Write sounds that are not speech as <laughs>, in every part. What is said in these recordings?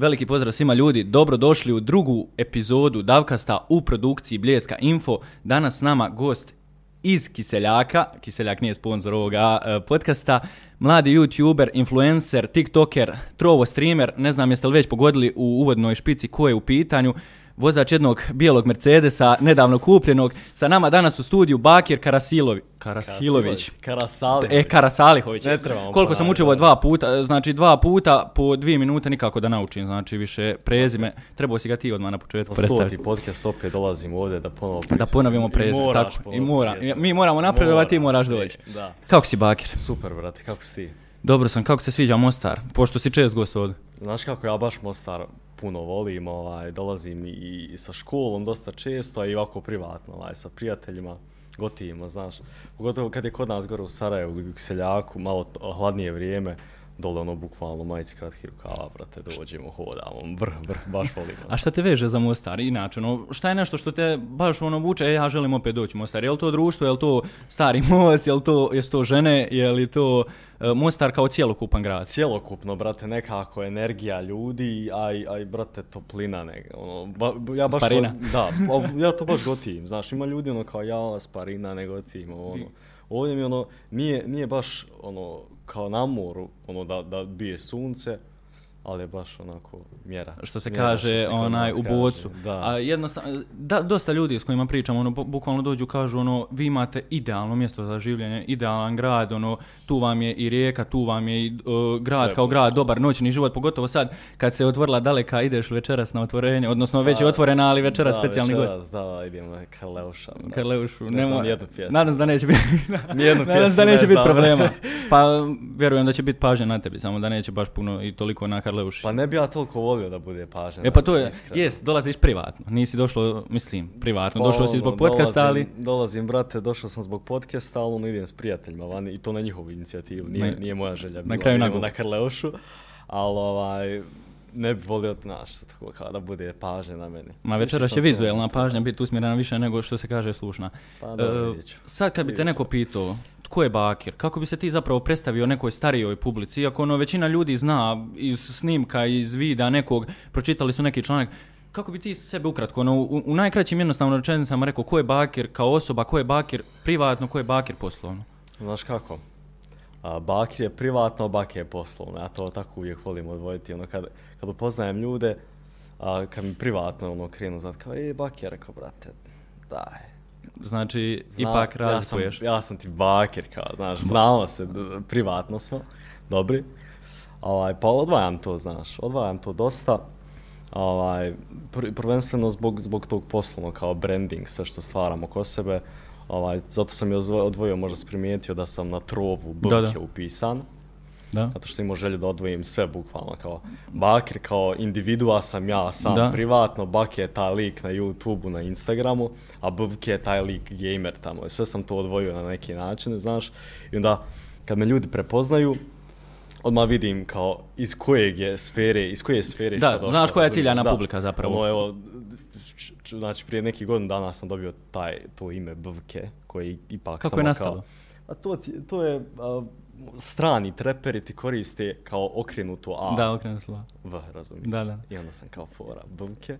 Veliki pozdrav svima ljudi, dobro došli u drugu epizodu Davkasta u produkciji Bljeska Info. Danas s nama gost iz Kiseljaka, Kiseljak nije sponsor ovoga uh, podcasta, mladi youtuber, influencer, tiktoker, trovo streamer, ne znam jeste li već pogodili u uvodnoj špici ko je u pitanju, vozač jednog bijelog Mercedesa, nedavno kupljenog. Sa nama danas u studiju Bakir Karasilovi. Karasilović. Karasalihović. E, Karasalihović. Ne trebamo Koliko sam učio dva puta, znači dva puta po dvije minute nikako da naučim, znači više prezime. Trebao si ga ti odmah na početku Za stoti predstaviti. podcast opet dolazim ovdje da ponovo. Da ponovimo I prezime, moraš tako. I ponoviti mora. Mi moramo napraviti, a ti moraš doći. Da. Kako si Bakir? Super, brate, kako si ti? Dobro sam, kako se sviđa Mostar? Pošto si čest gost ovdje. Znaš kako ja baš Mostar puno volim, ovaj, dolazim i, sa školom dosta često, a i ovako privatno, ovaj, sa prijateljima, gotivima, znaš. Pogotovo kad je kod nas gore u Sarajevu, u Seljaku, malo to- hladnije vrijeme, dole ono bukvalno majici kratkih rukava, brate, dođemo, hodamo, brh, brh, baš volim. A šta te veže za Mostar? Inače, ono, šta je nešto što te baš ono vuče, e, ja želim opet doći u Mostar? Je li to društvo, je li to stari most, je li to, jesu to žene, je li to Mostar kao cijelokupan grad? Cijelokupno, brate, nekako energija ljudi, a i, a i brate, toplina, ne, ono, ba, ja baš... Sparina. Da, a ja to baš gotivim, znaš, ima ljudi ono kao ja, sparina, ne gotivim, ono. Ovdje mi ono, nije, nije baš ono, kao na moru, ono, da, da bije sunce, ali je baš onako mjera. što se Mjera, kaže se kod onaj u bocu. Da. A jednostavno da, dosta ljudi s kojima pričam ono bu- bukvalno dođu kažu ono vi imate idealno mjesto za življenje, idealan grad, ono tu vam je i rijeka, tu vam je i e, grad Sve kao grad, dobar noćni život, pogotovo sad kad se otvorila daleka ideš večeras na otvorenje, odnosno već je Pa, otvorena, ali večeras da, specijalni gost. večeras, Da, idemo Karleuša. Karleušu, Ne znam nema, nijednu pjesmu. nadam se da neće biti, <laughs> Nijednu nadam se da pjesmu ne neće biti problema. <laughs> Pa vjerujem da će biti pažnja na tebi, samo da neće baš puno i toliko na Karleuši. Pa ne bi ja toliko volio da bude pažnja. E pa to je, iskreno. jes, dolaziš privatno, nisi došlo, mislim, privatno, Pa došao si ono, zbog podcasta, ali... dolazim- brate, došao sam zbog podcasta, ali ono idem s prijateljima vani i to na njihovu inicijativu, nije, Na- nije moja želja. bila, kraju nagovor. na Karleušu, ali ovaj, ne bi volio, znaš, tako kao da bude pažnja na meni. Ma sam će vizuelna pažnja biti usmjerena više nego što se kaže slušna. Pa dobro, E, ću. sad kad bi te neko pitao, tko je Bakir, kako bi se ti zapravo predstavio nekoj starijoj publici, iako ono većina ljudi zna iz snimka, iz vida nekog, pročitali su neki članak, kako bi ti sebe ukratko, ono, u, u najkraćim jednostavno rečenicama rekao ko je Bakir kao osoba, ko je Bakir privatno, ko je Bakir poslovno. Znaš kako? A, Bakir je privatno, Bakir je poslovno. Ja to tako uvijek volim odvojiti. Ono, kad, kad upoznajem ljude, a, kad mi privatno ono, krenu znat, kao, e, Bakir, rekao, brate, daj. Znači, Zna- ipak ja sam, razlikuješ. ja sam ti Bakir, kao, znaš, znamo se, privatno smo, dobri. Ovaj, pa odvajam to, znaš, odvajam to dosta. Ovaj, pr prvenstveno zbog, zbog tog poslovnog kao branding, sve što stvaram oko sebe. Ovaj, zato sam i odvojio, možda si primijetio da sam na trovu Da, Bke da. upisan. Da. Zato što imao želju da odvojim sve bukvalno kao Bakir kao individua sam ja sam Da. privatno, Bak je taj lik na YouTubeu, na Instagramu, a BVK je taj lik gamer tamo. Sve sam to odvojio na neki način, znaš. I onda kad me ljudi prepoznaju, odmah vidim kao iz kojeg je sfere, iz koje je sfere Da, šta došlo. znaš koja je ciljana Da. publika zapravo. Ono, evo, znači prije neki godin dana sam dobio taj, to ime BVK, koji ipak Kako samo je nastalo? Kao, a to, to je, a, strani treperi ti koriste kao okrenuto A. Da, okrenu slova. V, razumiješ? Da, da. I onda sam kao fora BVK. I,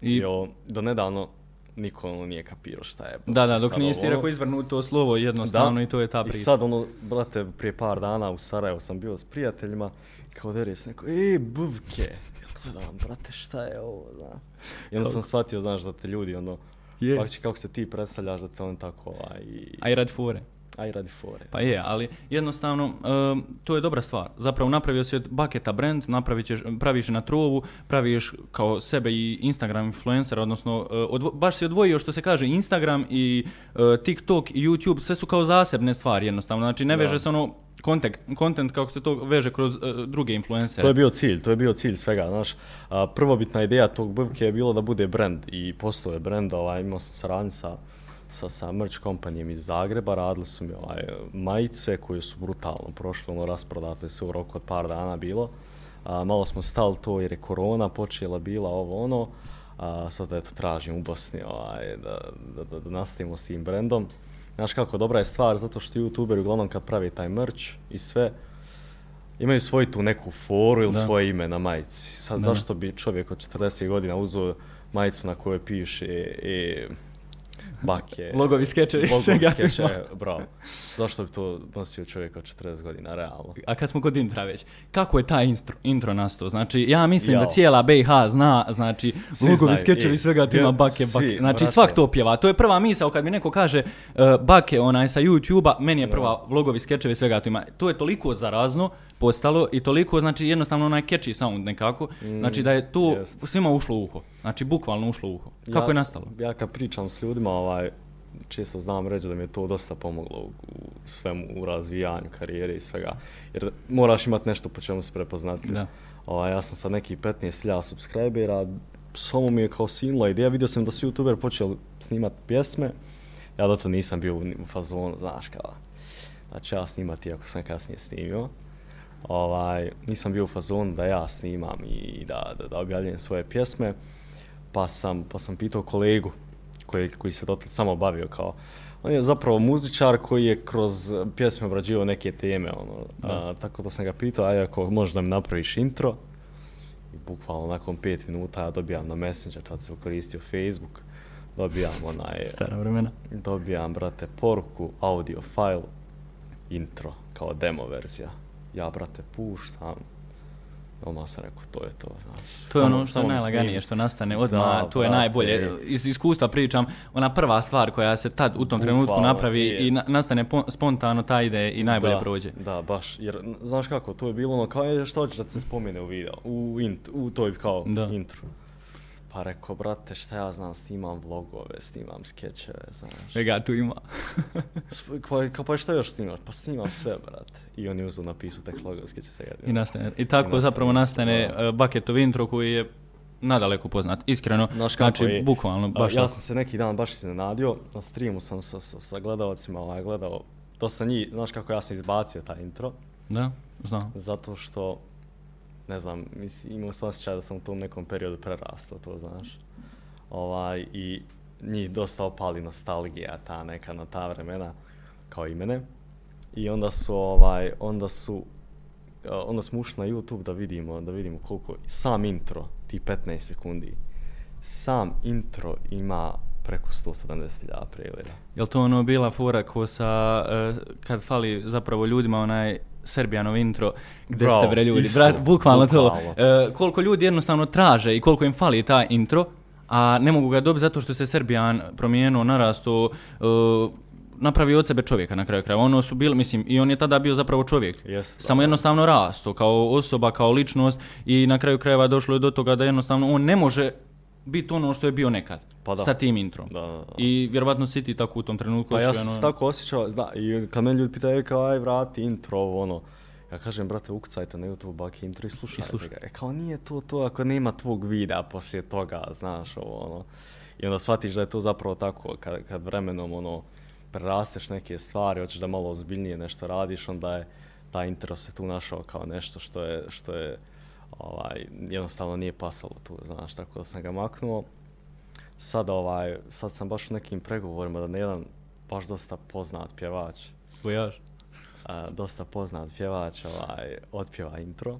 I, o, do nedavno niko ono nije kapirao šta je da, da, dok Sad nisi ti ovo, rekao izvrnuto slovo jednostavno i to je ta I priča. sad ono, brate, prije par dana u Sarajevu sam bio s prijateljima i kao dere se neko, ej, buvke. Ja gledam, brate, šta je ovo, da. I onda sam shvatio, znaš, da te ljudi, ono, Je. praktički kako se ti predstavljaš, da te on tako, ovaj, i, A i radi fore. A i radi fore. Pa je, ali jednostavno um, to je dobra stvar. Zapravo napravio si od baketa brand, ćeš, praviš na trovu, praviš kao sebe i Instagram influencer, odnosno uh, odvo, baš si odvojio što se kaže Instagram i uh, TikTok i YouTube, sve su kao zasebne stvari jednostavno. Znači ne Da. veže se ono content, content kako se to veže kroz uh, druge influencere. To je bio cilj, to je bio cilj svega, znaš. A, prvobitna ideja tog BVK je bilo da bude brand i postoje brand, ovaj, imao sam saradnju sa, sa, sa merch kompanijem iz Zagreba, radili su mi ovaj, majice koje su brutalno prošle, ono, rasprodatili su u roku od par dana bilo. A, malo smo stali to jer je korona počela bila ovo ono, a sad eto tražim u Bosni ovaj, da, da, da, da nastavimo s tim brandom. Znaš kako, dobra je stvar, zato što youtuberi uglavnom kad pravi taj merch i sve, imaju svoju tu neku foru ili Da. svoje ime na majici. Sad Da. zašto bi čovjek od 40 godina uzeo majicu na kojoj piše e, bake, <laughs> Logovi, skečevi, logo, svega skeče, ima. bravo. Zašto bi to nosio čovjek od 40 godina, realno? A kad smo kod intra već, kako je taj intro, intro nastao? Znači, ja mislim da Jao. cijela BiH zna, znači, Svi logovi, znaju, skečevi, e, svega tu ima ja, bake, svi, bake. Znači, brate. svak to pjeva. To je prva misao kad mi neko kaže uh, bake onaj sa YouTube-a, meni je prva vlogovi, skečevi, svega tu ima. To je toliko zarazno postalo i toliko, znači, jednostavno onaj catchy sound nekako. Znači, da je to jest. svima ušlo u uho. Znači, bukvalno ušlo u uho. Kako ja, je nastalo? Ja kad pričam s ljudima, ovaj, često znam reći da mi je to dosta pomoglo u, u svemu, u razvijanju karijere i svega. Jer moraš imati nešto po čemu se prepoznatljiv. Da. Ovaj, ja sam sad neki 15.000 subscribera, samo mi je kao sinula ideja, vidio sam da su youtuber počeli snimat pjesme, ja do to nisam bio u, fazonu, znaš kao, da ću ja snimati ako sam kasnije snimio. Ovaj, nisam bio u fazonu da ja snimam i da, da, da objavljujem svoje pjesme, pa sam, pa sam pitao kolegu koji, koji se dotle samo bavio kao, on je zapravo muzičar koji je kroz pjesme obrađivao neke teme, ono, a, tako da sam ga pitao, aj ako možeš da mi napraviš intro, i bukvalno nakon pet minuta ja dobijam na Messenger, tad se koristio Facebook, dobijam onaj, Stara vremena. dobijam, brate, poruku, audio file, intro, kao demo verzija. Ja, brate, puštam, odmah sam rekao, to je to, znaš. To je ono što je najlaganije, što nastane odmah, Da, to je brate. najbolje. Iz iskustva pričam, ona prva stvar koja se tad u tom trenutku Bukvalno, napravi je. i na, nastane po, spontano, ta ide i najbolje da, prođe. Da, baš, jer znaš kako, to je bilo ono kao je što hoćeš da se spomene u video, u, int, u toj kao Da. intru. Pa rekao, brate, šta ja znam, snimam vlogove, snimam skečeve, znaš. Vega tu ima. Kao, kao, pa šta još snimaš? Pa snimam sve, brate. I on je uzeo napisao tek logo skeče svega. I, nastane. I tako nastane, zapravo nastane uh, Bucketov intro koji je nadaleko poznat. Iskreno, Znaš kako znači, je, bukvalno, baš ja tako. sam se neki dan baš iznenadio, na streamu sam sa, sa, sa gledalcima ovaj, gledao, dosta njih, znaš kako ja sam izbacio taj intro, Da, znam. zato što, ne znam, mislim, imao sam osjećaj da sam u tom nekom periodu prerastao, to znaš. Ovaj, I njih dosta opali nostalgija, ta neka na ta vremena, kao i mene. I onda su, ovaj, onda su, e, onda smo ušli na YouTube da vidimo, da vidimo koliko, sam intro, ti 15 sekundi, sam intro ima preko 170.000 pregleda. Jel to ono bila fora ko sa, uh, kad fali zapravo ljudima onaj Serbijanov intro, gdje ste bre ljudi, isto, brat, bukvalno to, bukvalno. uh, koliko ljudi jednostavno traže i koliko im fali taj intro, a ne mogu ga dobiti zato što se Serbijan promijenuo, narasto, uh, napravio od sebe čovjeka na kraju krajeva. Ono su bili, mislim, i on je tada bio zapravo čovjek. Jest, Samo jednostavno rasto kao osoba, kao ličnost i na kraju krajeva došlo je do toga da jednostavno on ne može biti ono što je bio nekad Pa da. sa tim introm. Da, da, da. I vjerovatno si ti tako u tom trenutku. Pa ja sam ono- tako osjećao, zna, i kad meni ljudi pitaju, kao, aj vrati intro, ono, ja kažem, brate, ukucajte na YouTube baki intro i slušajte I slušaj. ga. E, kao, nije to to ako nema tvog videa poslije toga, znaš, ovo, ono. I onda shvatiš da je to zapravo tako, kad, kad vremenom, ono, prerasteš neke stvari, hoćeš da malo ozbiljnije nešto radiš, onda je taj intro se tu našao kao nešto što je, što je, ovaj, jednostavno nije pasalo tu, znaš, tako da sam ga maknuo sad ovaj, sad sam baš u nekim pregovorima da na jedan baš dosta poznat pjevač, Vojaž. a, dosta poznat pjevač ovaj, otpjeva intro.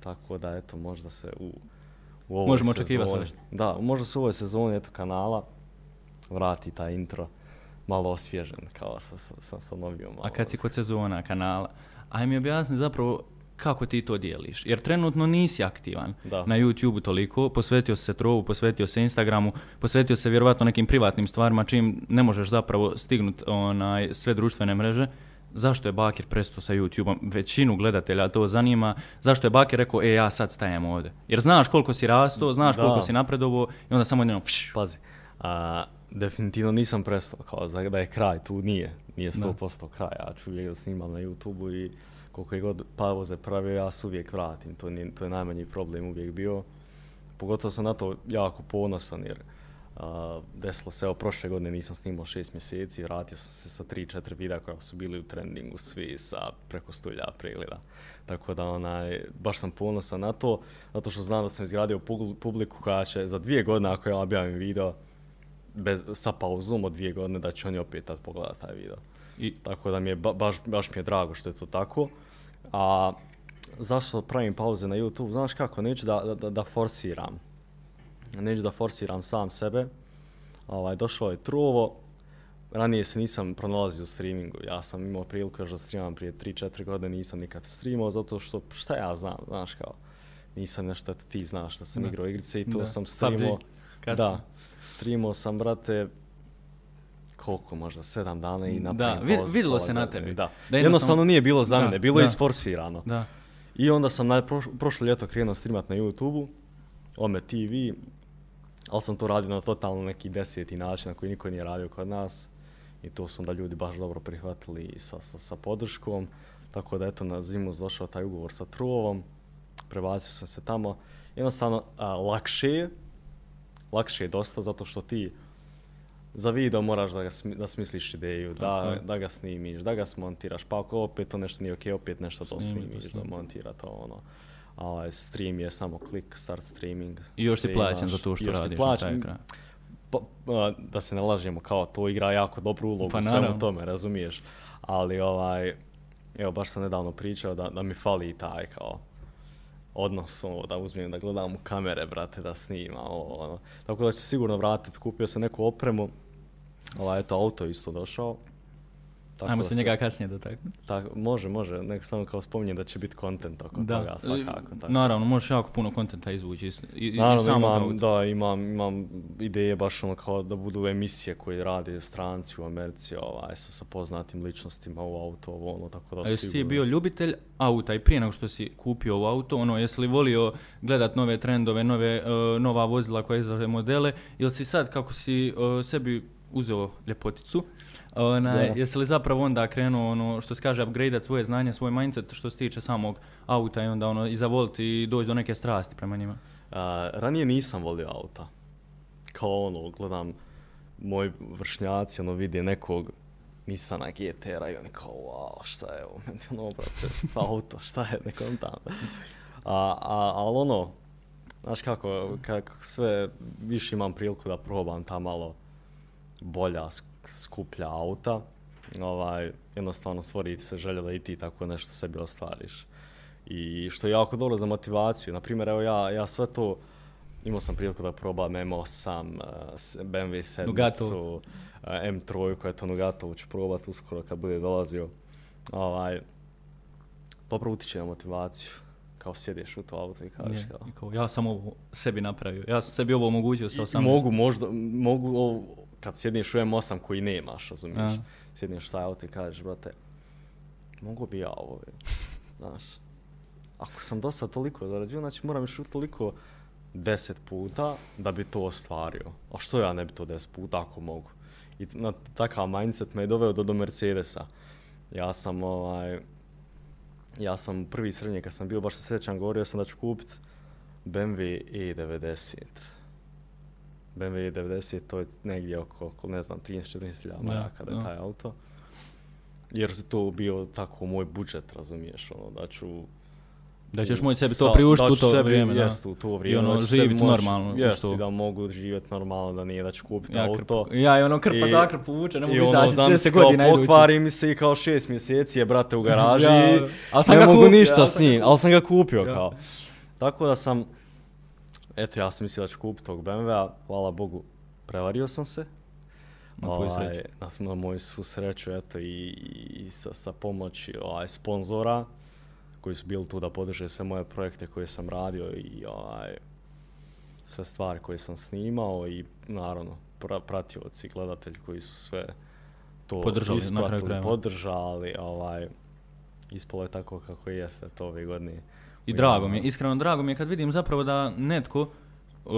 Tako da, eto, možda se u, u ovoj Možemo očekivati sezoni, svašta. Da, možda se u ovoj sezoni, eto, kanala vrati taj intro malo osvježen, kao sa, sa, sa, sa novijom. A kad si kod sezona kanala, aj mi objasni zapravo kako ti to dijeliš. Jer trenutno nisi aktivan Da. na YouTube toliko, posvetio se trovu, posvetio se Instagramu, posvetio se vjerovatno nekim privatnim stvarima čim ne možeš zapravo stignut onaj, sve društvene mreže. Zašto je Bakir prestao sa YouTube-om? Većinu gledatelja to zanima. Zašto je Bakir rekao, e, ja sad stajem ovdje? Jer znaš koliko si rastao, znaš Da. koliko si napredovo i onda samo jedno, pš, Pazi, a, definitivno nisam prestao, kao da je kraj, tu nije, nije 100% kraj, ja ću uvijek da snimam na YouTube-u i koliko je god pauze pravio, ja se uvijek vratim, to, nije, to je najmanji problem uvijek bio. Pogotovo sam na to jako ponosan jer a, desilo se, evo prošle godine nisam snimao šest mjeseci, vratio sam se sa 3-4 videa koja su bili u trendingu, svi sa preko stulja pregleda. Tako da onaj, baš sam ponosan na to, zato što znam da sam izgradio publiku koja će za dvije godine ako ja objavim video, bez, sa pauzom od dvije godine, da će oni opet tad pogledati taj video. I- Tako da mi je, ba, baš, baš mi je drago što je to tako. A zašto pravim pauze na YouTube? Znaš kako, neću da, da, da forsiram. Neću da forsiram sam sebe. Ovaj, došlo je truvo. Ranije se nisam pronalazio u streamingu. Ja sam imao priliku još da streamam prije 3-4 godine, nisam nikad streamao, zato što šta ja znam, znaš kao, nisam nešto, eto ti znaš da sam Da. igrao igrice i to Da. sam streamao. Da, streamao sam, brate, koliko možda, sedam dana i Da, napravim vid- pauzu vidjelo pola se na tebi. Da. Da jednostavno, jednostavno nije bilo za Da, mene, bilo je da. isforsirano. Da. I onda sam na, proš, prošlo ljeto krenuo streamat na YouTube-u, Ome TV, ali sam to radio na totalno neki deseti način na koji niko nije radio kod nas. I to su onda ljudi baš dobro prihvatili sa, sa, sa podrškom. Tako da eto na zimu došao taj ugovor sa Truovom, prebacio sam se tamo. Jednostavno a, lakše je, lakše je dosta zato što ti za video moraš da, ga smi, da smisliš ideju, Tako da, je. da ga snimiš, da ga smontiraš, pa ako opet to nešto nije okej, opet nešto to Snimi, snimiš, da snimi. montira to ono. A ovaj stream je samo klik, start streaming. I još si plaćen za to što još radiš na plaćen. kraju kraja. Pa, a, da se ne lažemo, kao to igra jako dobru ulogu Pa u svemu naravno. tome, razumiješ? Ali ovaj, evo baš sam nedavno pričao da, da mi fali i taj kao odnosno da uzmem da gledam u kamere, brate, da snimam, ovo, ono. Tako da ću sigurno vratiti, kupio sam neku opremu, ovaj, eto, auto isto došao. Tako Ajmo da se njega kasnije dotaknuti. Tak, može, može, nek samo kao spominjem da će biti kontent oko toga, svakako. Tako. Naravno, možeš jako puno kontenta izvući. iz- I, i Naravno, samog imam, da, imam, imam ideje baš ono kao da budu emisije koje rade stranci u Americi, ovaj, sa, sa poznatim ličnostima u auto, ovo, ono, tako da A jesi ti bio ljubitelj auta i prije nego što si kupio ovo auto, ono, jesi li volio gledat nove trendove, nove, e, nova vozila koje izlaze modele, ili si sad, kako si e, sebi uzeo ljepoticu, onaj, Da. jesi li zapravo onda krenuo, ono, što se kaže, upgradeat svoje znanje, svoj mindset što se tiče samog auta i onda ono, i zavoliti i doći do neke strasti prema njima? A, ranije nisam volio auta. Kao ono, gledam moj vršnjaci, ono, vidi nekog Nissana GTR-a i oni kao, wow, šta je ovo, <laughs> meni ono, brate, auto, šta je, nekom tamo. A, a, ali ono, znaš kako, kako sve više imam priliku da probam ta malo bolja, skuplja auta, ovaj, jednostavno stvori se želja da i ti tako nešto sebi ostvariš. I što je jako dobro za motivaciju. Naprimjer, evo ja, ja sve to, imao sam priliku da probam M8, uh, s- BMW 7, Nugato. uh, M3, koja je to Nugatovu ću probat uskoro kad bude dolazio. Ovaj, dobro utiče na motivaciju. Kao sjedeš u to auto i kažeš kao... ja sam ovo sebi napravio, ja sam sebi ovo omogućio sa I- 18. Mogu možda, mogu ovo, kad sjedneš u M8 koji nemaš, razumiješ, A. sjedneš u taj auto i kažeš, brate, mogu bi ja ovo, je. znaš. Ako sam do sad toliko zarađio, znači moram još toliko deset puta da bi to ostvario. A što ja ne bi to deset puta ako mogu? I na takav mindset me je doveo do, do Mercedesa. Ja sam ovaj, ja sam prvi srednje kad sam bio, baš se govorio sam da ću kupit BMW E90. BMW E90 to je negdje oko, oko ne znam, 13-14 hiljada Da, maraka da je taj auto. Jer je to bio tako moj budžet, razumiješ, ono, da ću... Da ćeš moći sebi sa- to priuštiti u to sebi, vrijeme. da. Jest, u to vrijeme. ono, ću sebi živit moći- normalno Jest, i da mogu živjeti normalno, da nije da ću kupiti Ja, auto. krp, ja i ono krpa I- za krpu vuče, ne mogu I ono, izaći znam 10 se kao godina idući. pokvari mi se i kao šest mjeseci je, brate, u garaži <laughs> Ja, i ali sam ne ga mogu kupio, ništa ali s njim, ali sam ga kupio Ja. kao. Tako da sam, eto, ja sam mislio da ću kupiti tog BMW-a, hvala Bogu, prevario sam se. Na tvoju Ovaj, sreću. Na, sm- na moju svu sreću, eto, i, i sa, sa pomoći ovaj, sponzora koji su bili tu da podrže sve moje projekte koje sam radio i ovaj, sve stvari koje sam snimao i naravno pra, pratioci, gledatelji koji su sve to Podržali na kraju ispratili, krajeva. podržali, ovaj, ispalo je tako kako jeste to ove godine. I drago mi je, iskreno drago mi je kad vidim zapravo da netko, uh,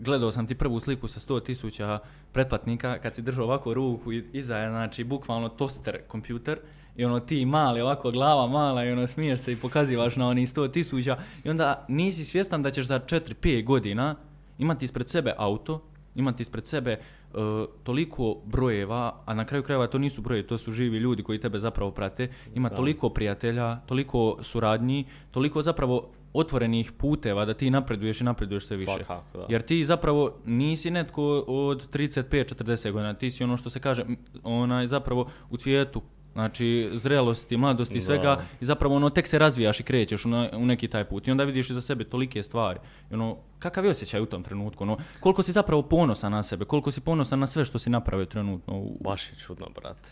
gledao sam ti prvu sliku sa 100 tisuća pretplatnika, kad si držao ovako ruku i iza je, znači, bukvalno toster kompjuter, i ono ti mali, ovako glava mala i ono smiješ se i pokazivaš na oni 100 tisuća i onda nisi svjestan da ćeš za 4-5 godina imati ispred sebe auto, imati ispred sebe uh, toliko brojeva, a na kraju krajeva to nisu brojevi, to su živi ljudi koji tebe zapravo prate, ima toliko prijatelja, toliko suradnji, toliko zapravo otvorenih puteva da ti napreduješ i napreduješ sve više. Svakako, da. Jer ti zapravo nisi netko od 35-40 godina, ti si ono što se kaže, onaj zapravo u cvijetu Znači, zrelosti, mladosti i Da. svega. I zapravo ono, tek se razvijaš i krećeš u, na- u neki taj put. I onda vidiš iza sebe tolike stvari. I ono, kakav je osjećaj u tom trenutku? Ono, koliko si zapravo ponosan na sebe? Koliko si ponosan na sve što si napravio trenutno? U... Baš je čudno, brate.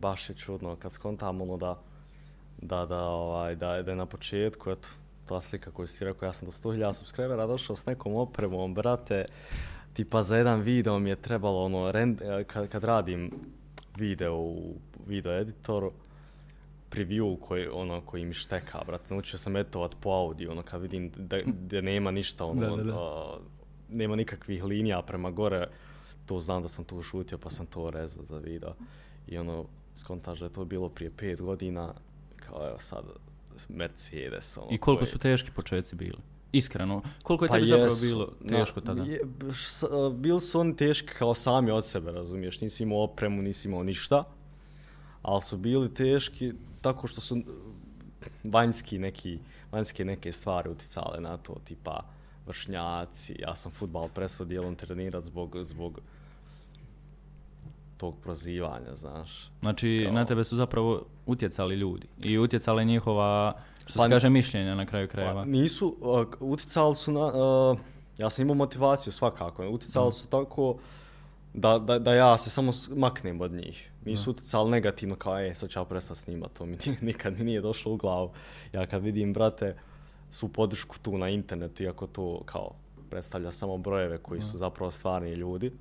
Baš je čudno kad skontam ono da, da, da, ovaj, da, da je na početku, eto, ta slika koju si rekao, ja sam do 100.000 subscribera došao s nekom opremom, brate, tipa za jedan video mi je trebalo ono, rend, kad, kad radim video u video editoru, preview koji, ono, koji mi šteka, brate, naučio sam editovat po audio, ono, kad vidim da, da nema ništa, ono, Da, da, da. a, nema nikakvih linija prema gore, to znam da sam tu šutio pa sam to rezao za video. I ono, skontaš da je to bilo prije pet godina, kao evo sad Mercedes. Ono, I koliko koji- su teški početci bili? Iskreno, koliko je Pa tebi zapravo jesu, bilo na- teško tada? Je, s- a, bili su oni teški kao sami od sebe, razumiješ, nisi imao opremu, nisi imao ništa, ali su bili teški tako što su vanjski neki, vanjske neke stvari uticale na to, tipa vršnjaci, ja sam futbal prestao dijelom trenirat zbog, zbog tog prozivanja, znaš. Znači, Kao- na tebe su zapravo utjecali ljudi i utjecala njihova, što Pa se kaže, mišljenja na kraju krajeva. Pa nisu, uh, uticali su na, uh, ja sam imao motivaciju svakako, uticali su tako da, da, da ja se samo maknem od njih. Nisu uticali negativno kao, e, sad ću ja prestati snimat, to mi <laughs> nikad mi nije došlo u glavu. Ja kad vidim, brate, svu podršku tu na internetu, iako to kao predstavlja samo brojeve koji su zapravo stvarni ljudi,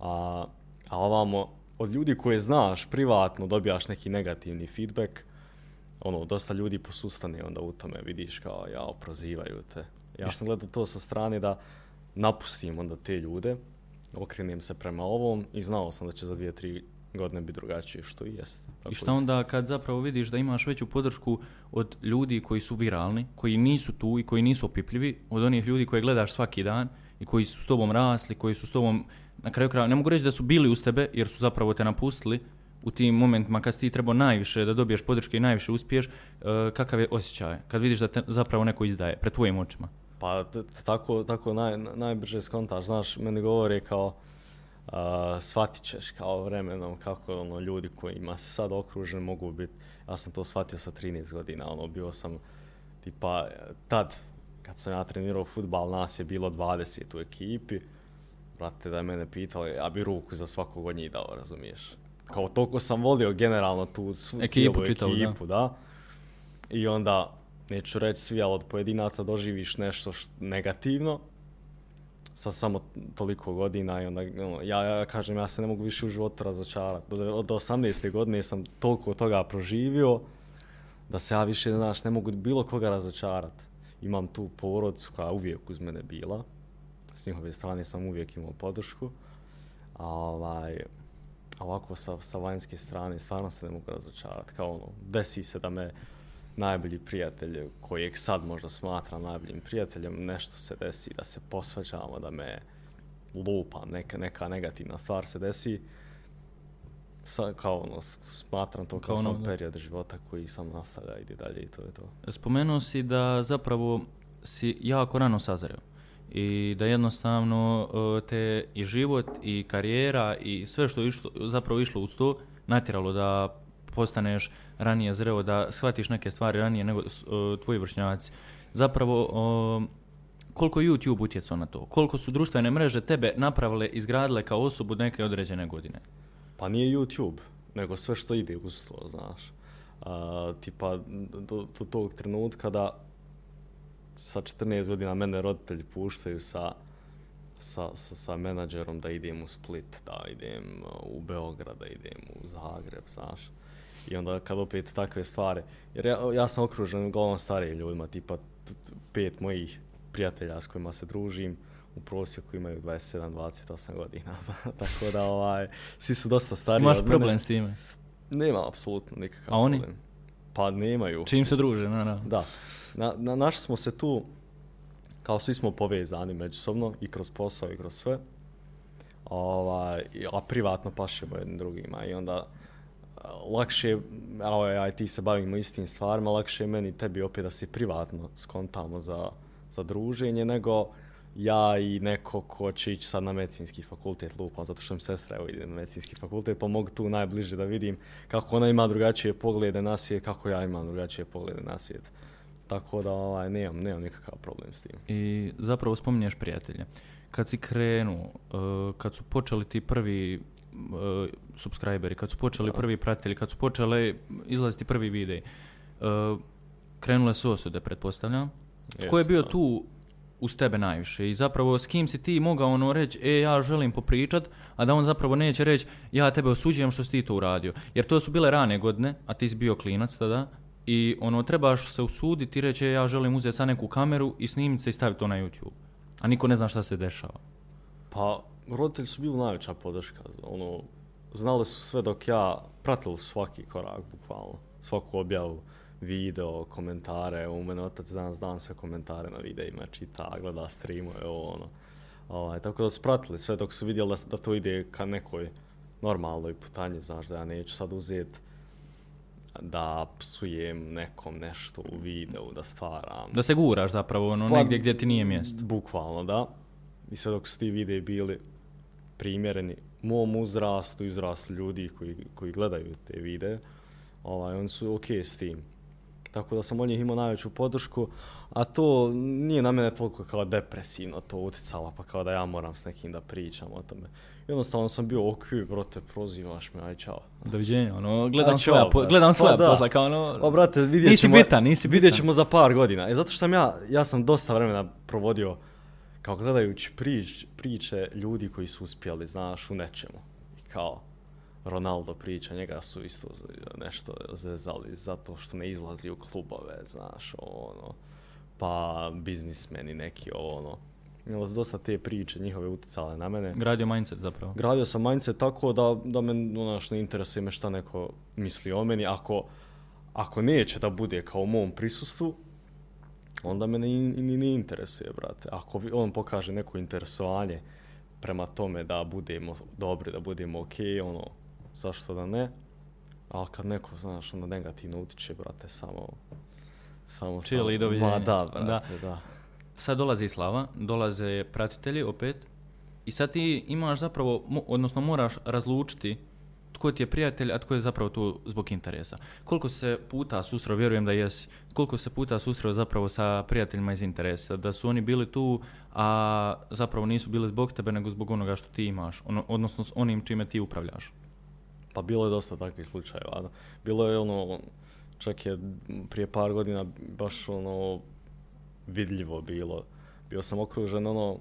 a, a ovamo, od ljudi koje znaš privatno dobijaš neki negativni feedback, ono, dosta ljudi posustane onda u tome, vidiš kao, jao, prozivaju te. Ja sam gledao to sa strane da napustim onda te ljude, okrenem se prema ovom i znao sam da će za dvije, tri godine biti drugačije, što i jest. Tako I šta onda kad zapravo vidiš da imaš veću podršku od ljudi koji su viralni, koji nisu tu i koji nisu opipljivi, od onih ljudi koje gledaš svaki dan i koji su s tobom rasli, koji su s tobom, na kraju kraja, ne mogu reći da su bili uz tebe jer su zapravo te napustili u tim momentima kad si ti trebao najviše da dobiješ podrške i najviše uspiješ, uh, kakav je osjećaj kad vidiš da te zapravo neko izdaje pred tvojim očima? Pa tako, tako naj, najbrže skontaš, znaš, meni govore kao uh, shvatit ćeš kao vremenom kako ono, ljudi kojima si sad okružen mogu biti, ja sam to shvatio sa 13 godina, ono, bio sam tipa tad kad sam ja trenirao futbal, nas je bilo 20 u ekipi, brate, da je mene pitali, ja bi ruku za svakog od njih dao, razumiješ? Kao toliko sam volio generalno tu svu Ekipu cijelu čitavu, da. ekipu, da. I onda, neću reći svi, ali od pojedinaca doživiš nešto št, negativno, sa samo toliko godina i onda, ono, ja, ja kažem, ja se ne mogu više u životu razočarati. Do, od 18. godine sam toliko toga proživio, da se ja više, znaš, ne mogu bilo koga razočarati. Imam tu porodicu koja je uvijek uz mene bila, s njihove strane sam uvijek imao podršku, a ovaj, a ovako sa, sa vanjske strane stvarno se ne mogu razočarati. Kao ono, desi se da me najbolji prijatelj, kojeg sad možda smatram najboljim prijateljem, nešto se desi, da se posvađamo, da me lupam, neka, neka negativna stvar se desi, sa, kao ono, smatram to kao, Kao ono, samo da. period života koji sam nastavlja, ide dalje i to je to. Spomenuo si da zapravo si jako rano sazreo i da jednostavno e, te i život i karijera i sve što je išlo, zapravo išlo uz to natjeralo da postaneš ranije zreo, da shvatiš neke stvari ranije nego e, tvoji vršnjaci. Zapravo, koliko je YouTube utjecao na to? Koliko su društvene mreže tebe napravile, izgradile kao osobu neke određene godine? Pa nije YouTube, nego sve što ide uz to, znaš. A, tipa, do, do tog trenutka da sa 14 godina mene roditelji puštaju sa, sa, sa, sa menadžerom da idem u Split, da idem uh, u Beograd, da idem u Zagreb, znaš. I onda kad opet takve stvari, jer ja, ja sam okružen uglavnom starijim ljudima, tipa pet mojih prijatelja s kojima se družim, u prosjeku imaju 27-28 godina, <laughs> tako da ovaj, svi su dosta stariji Imaš od problem mene. s time? Nema apsolutno nikakav A oni? problem. Pa nemaju. Čim se druže, naravno. Da. Na, na, našli smo se tu, kao svi smo povezani međusobno, i kroz posao i kroz sve. Ovaj, a privatno pašemo jednim drugima i onda e, lakše, evo ja i ti se bavimo istim stvarima, lakše je meni tebi opet da se privatno skontamo za, za druženje, nego ja i neko ko će ići sad na medicinski fakultet lupam, zato što mi sestra evo ide na medicinski fakultet, pa mogu tu najbliže da vidim kako ona ima drugačije poglede na svijet, kako ja imam drugačije poglede na svijet. Tako da ovaj, nemam, nemam nikakav problem s tim. I zapravo spominješ prijatelje. Kad si krenuo, uh, kad su počeli ti prvi uh, subscriberi, kad su počeli prvi pratitelji, kad su počeli izlaziti prvi videi, uh, krenule su osude, pretpostavljam. Ko je bio da. tu uz tebe najviše i zapravo s kim si ti mogao ono reći, e ja želim popričat, a da on zapravo neće reći, ja tebe osuđujem što si ti to uradio. Jer to su bile rane godine, a ti si bio klinac tada, i ono trebaš se usuditi i reći, e, ja želim uzeti sa neku kameru i snimiti se i staviti to na YouTube. A niko ne zna šta se dešava. Pa, roditelji su bili najveća podrška. Ono, znali su sve dok ja pratili svaki korak, bukvalno. Svaku objavu, video, komentare. U mene otac danas dan sve komentare na videima, čita, gleda streamove, ovo ono. Ovaj, tako da su pratili sve dok su vidjeli da, da to ide ka nekoj normalnoj putanji, znaš, da ja neću sad uzeti da psujem nekom nešto u videu, da stvaram. Da se guraš zapravo ono Pa, negdje gdje ti nije mjesto. Bukvalno, da. I sve dok su ti videi bili primjereni mom uzrastu, uzrastu ljudi koji, koji gledaju te videe, ovaj, oni su ok s tim. Tako da sam od njih imao najveću podršku, a to nije na mene toliko kao depresivno to utjecalo, pa kao da ja moram s nekim da pričam o tome. Jednostavno sam bio ok, brote, prozivaš me, aj čao. Doviđenja, ono, gledam A, svoja, čao, po, brate. gledam svoja Pa posla, kao ono... O, brate, vidjet Nisi ćemo, bitan, nisi bitan. Vidjet ćemo za par godina. E, zato što sam ja, ja sam dosta vremena provodio kao gledajući prič, priče ljudi koji su uspjeli, znaš, u nečemu. I kao Ronaldo priča, njega su isto nešto zezali zato što ne izlazi u klubove, znaš, ono, pa biznismeni neki, ono. Imali su dosta te priče, njihove uticale na mene. Gradio mindset zapravo. Gradio sam mindset tako da, da me što ne interesuje me šta neko misli o meni. Ako, ako neće da bude kao u mom prisustvu, onda me ni, ni, ni interesuje, brate. Ako on pokaže neko interesovanje prema tome da budemo dobri, da budemo ok, ono, zašto da ne? Ali kad neko, znaš, ono negativno utiče, brate, samo... Samo Chill samo- i doviđenja. Ma da, Da. brate, da. Sad dolazi slava, dolaze pratitelji opet i sad ti imaš zapravo, odnosno moraš razlučiti tko ti je prijatelj, a tko je zapravo tu zbog interesa. Koliko se puta susreo, vjerujem da jesi, koliko se puta susreo zapravo sa prijateljima iz interesa, da su oni bili tu, a zapravo nisu bili zbog tebe, nego zbog onoga što ti imaš, ono, odnosno s onim čime ti upravljaš. Pa bilo je dosta takvih slučajeva. Bilo je ono, čak je prije par godina baš ono vidljivo bilo. Bio sam okružen ono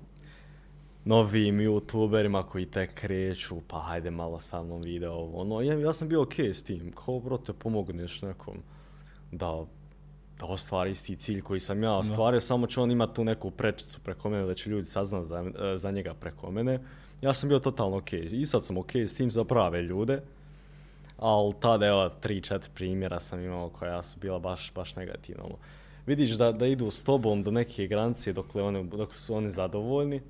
novim youtuberima koji tek kreću, pa hajde malo sa mnom video, ovo, ono, ja, ja sam bio okej s tim, kao brote pomogneš nekom da, da ostvari isti cilj koji sam ja ostvario, samo će on imati tu neku prečicu preko mene, da će ljudi saznat za, za njega preko mene. Ja sam bio totalno okej, i sad sam okej s tim za prave ljude, ali tada, evo, tri, četiri primjera sam imao koja su bila baš, baš negativno. Vidiš da, da idu s tobom do neke granice dokle oni, dok su oni zadovoljni,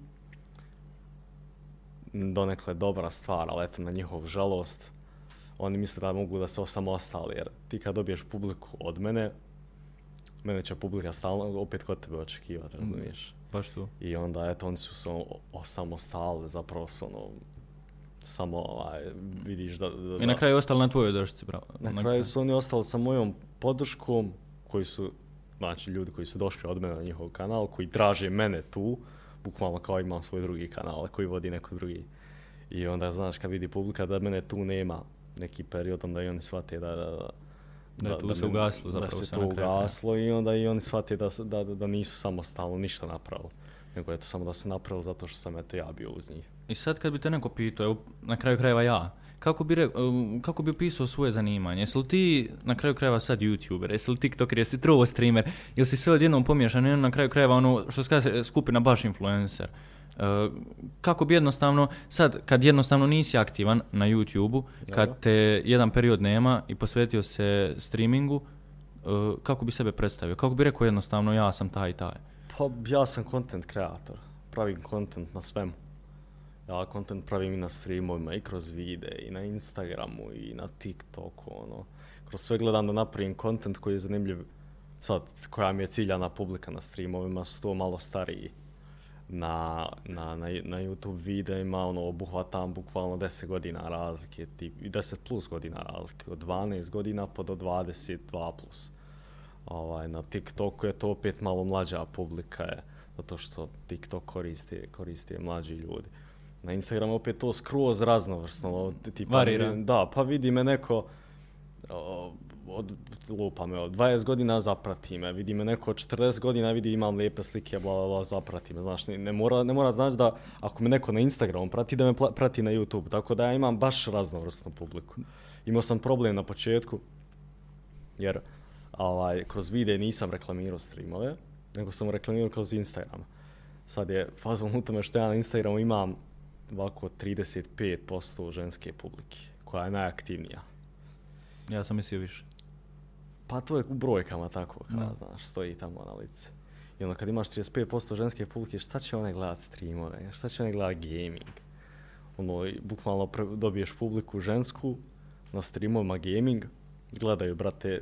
donekle dobra stvar, ali eto na njihovu žalost, oni misle da mogu da se osamostali, jer ti kad dobiješ publiku od mene, mene će publika stalno opet kod tebe očekivati, razumiješ? Baš tu. I onda, eto, oni su se o- osamostalili, zapravo su ono, samo ovaj, vidiš da, da, I na kraju ostali na tvojoj dršci, bravo. na kraju su oni ostali sa mojom podrškom, koji su, znači ljudi koji su došli od mene na njihov kanal, koji traže mene tu, bukvalno kao imam svoj drugi kanal koji vodi neko drugi. I onda, znaš, kad vidi publika da mene tu nema neki period, onda i oni shvate da... Da, Da je tu se me- ugasilo Da zapravo se to ugaslo i onda i oni shvate da, da, da, da nisu samostalno ništa napravili. Nego eto samo da se napravili zato što sam eto ja bio uz njih. I sad kad bi te neko pitao, evo, na kraju krajeva ja, kako bi, re, um, kako bi opisao svoje zanimanje? Jesi li ti na kraju krajeva sad youtuber, jesi li tiktoker, jesi li trovo streamer, ili si sve odjednom pomiješan i na kraju krajeva ono što se kaže skupina baš influencer? Uh, kako bi jednostavno, sad kad jednostavno nisi aktivan na YouTube-u, kad te jedan period nema i posvetio se streamingu, uh, kako bi sebe predstavio? Kako bi rekao jednostavno ja sam taj i taj? Pa ja sam content kreator. Pravim content na svemu. Ja content pravim i na streamovima, i kroz vide i na Instagramu, i na TikToku, ono. Kroz sve gledam da napravim content koji je zanimljiv. Sad, koja mi je ciljana publika na streamovima, su to malo stariji na, na, na, na YouTube videima, ono, obuhvatam bukvalno 10 godina razlike, tip, 10 plus godina razlike, od 12 godina pa do 22 plus. Ovaj, na TikToku je to opet malo mlađa publika je, zato što TikTok koriste, koriste mlađi ljudi. Na Instagramu opet to skroz raznovrsno. Tipa, Varira. Da, pa vidi me neko, o, od, lupa me, od 20 godina zaprati me, vidi me neko od 40 godina, vidi imam lijepe slike, bla, bla, bla, zaprati me, znaš, ne mora, ne mora znači da ako me neko na Instagramu prati, da me pla- prati na YouTube, tako da ja imam baš raznovrsnu publiku. Imao sam problem na početku, jer ovaj, kroz videe nisam reklamirao streamove, nego sam reklamirao kroz Instagram. Sad je fazom u tome što ja na Instagramu imam ovako 35% ženske publike, koja je najaktivnija. Ja sam mislio više. Pa to je u brojkama tako, kao, Da. znaš, stoji tamo na lice. I onda kad imaš 35% ženske publike, šta će one gledat streamove, šta će one gledat gaming? Ono, bukvalno dobiješ publiku žensku na streamovima gaming, gledaju, brate,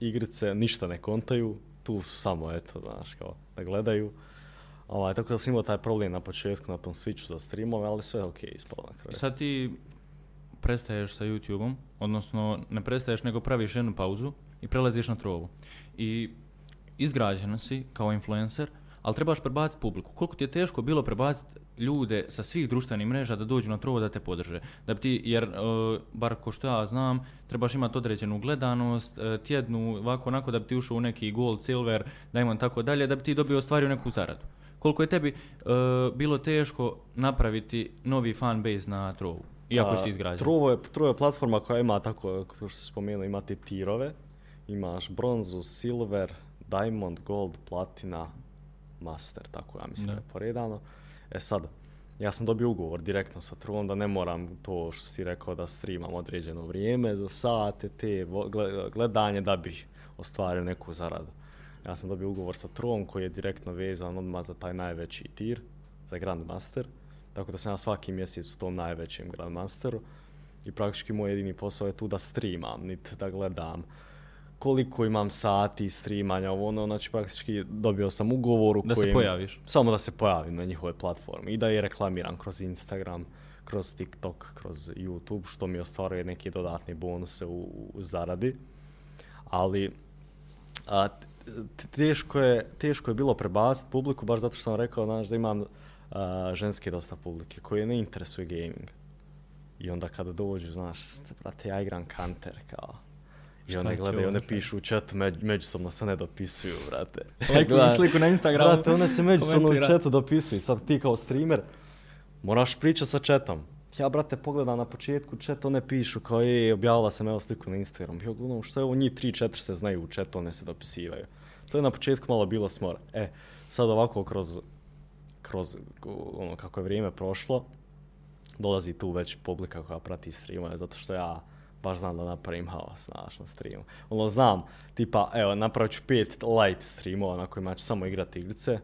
igrice, ništa ne kontaju, tu samo, eto, znaš, kao, da gledaju. Ovaj, tako da sam imao taj problem na početku na tom switchu za streamove, ali sve je okej, ispalo na I kraju. sad ti prestaješ sa YouTube-om, odnosno ne prestaješ nego praviš jednu pauzu i prelaziš na trovu. I izgrađena si kao influencer, ali trebaš prebaciti publiku. Koliko ti je teško bilo prebaciti ljude sa svih društvenih mreža da dođu na trovo da te podrže. Da bi ti, jer, uh, bar ko što ja znam, trebaš imati određenu gledanost, uh, tjednu, ovako onako da bi ti ušao u neki gold, silver, diamond, tako dalje, da bi ti dobio ostvario neku zaradu. Koliko je tebi uh, bilo teško napraviti novi fan base na trovu, iako A, si izgrađen? Trovo je, Trovo je platforma koja ima tako, kao što si spomenuo, ima te tirove. Imaš bronzu, silver, diamond, gold, platina, master, tako ja mislim Da. da je poredano. E sad, ja sam dobio ugovor direktno sa Trovom da ne moram to što si rekao da streamam određeno vrijeme za sate, te gledanje da bih ostvario neku zaradu. Ja sam dobio ugovor sa Trovom koji je direktno vezan odmah za taj najveći tir, za Grandmaster. Tako da sam ja svaki mjesec u tom najvećem Grandmasteru i praktički moj jedini posao je tu da streamam, niti da gledam koliko imam sati streamanja, ovo ono, znači praktički dobio sam ugovor u Da se kojem- pojaviš. Samo da se pojavim na njihove platforme i da je reklamiram kroz Instagram, kroz TikTok, kroz YouTube, što mi ostvaruje neke dodatne bonuse u, u zaradi. Ali a, teško, je, teško je bilo prebaciti publiku, baš zato što sam rekao znaš, da imam a, ženske dosta publike koje ne interesuje gaming. I onda kada dođu, znaš, brate, ja igram Counter, kao. I će gledaju, one pišu u chatu, među, međusobno se ne dopisuju, brate. <laughs> Lajkuju Gledaj, sliku na Instagramu. Brate, one se međusobno u chatu dopisuju. Sad ti kao streamer moraš pričati sa chatom. Ja, brate, pogledam na početku chat, one pišu kao je, objavila sam evo sliku na Instagram. Ja gledam što je ovo, njih 3-4 se znaju u chatu, one se dopisivaju. To je na početku malo bilo smora. E, sad ovako kroz, kroz ono, kako je vrijeme prošlo, dolazi tu već publika koja prati streamove, zato što ja baš znam da napravim haos, znaš, na streamu. Ono, znam, tipa, evo, napravit ću pet light streamova na kojima ću samo igrati igrice,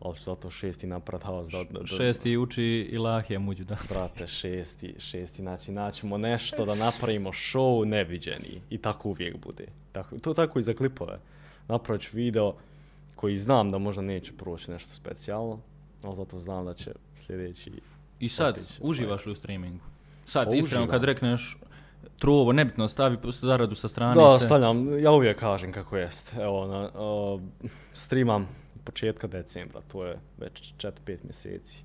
ali ću zato šesti napravit haos da, da, da, Šesti uči Ilahija muđu, da. Brate, šesti, šesti, znači naćemo nešto da napravimo show neviđeni i tako uvijek bude. Tako, to tako i za klipove. Napravit video koji znam da možda neće proći nešto specijalno, ali zato znam da će sljedeći I sad, otići. uživaš li u streamingu? Sad, Pa iskreno, kad rekneš trovo, nebitno, stavi zaradu sa strane. Da, sve. stavljam, ja uvijek kažem kako jest. Evo, na, o, streamam početka decembra, to je već 4-5 mjeseci.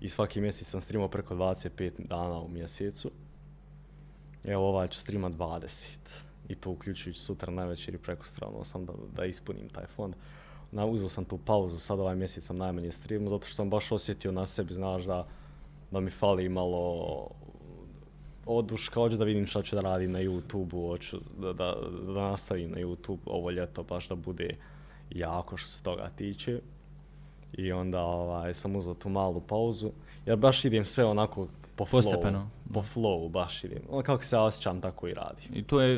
I svaki mjesec sam streamao preko 25 dana u mjesecu. Evo, ovaj ću streamat 20. I to uključujući sutra na večer i preko strano sam da, da ispunim taj fond. Na, uzeo sam tu pauzu, sad ovaj mjesec sam najmanje streamu, zato što sam baš osjetio na sebi, znaš, da, da mi fali malo oduška, hoću da vidim šta ću da radim na YouTube-u, hoću da, da, da nastavim na YouTube ovo ljeto, baš da bude jako što se toga tiče. I onda ovaj, sam uzeo tu malu pauzu, jer baš idem sve onako po Postepeno, flowu, po flowu baš idem. Ono kako se osjećam, tako i radim. I to je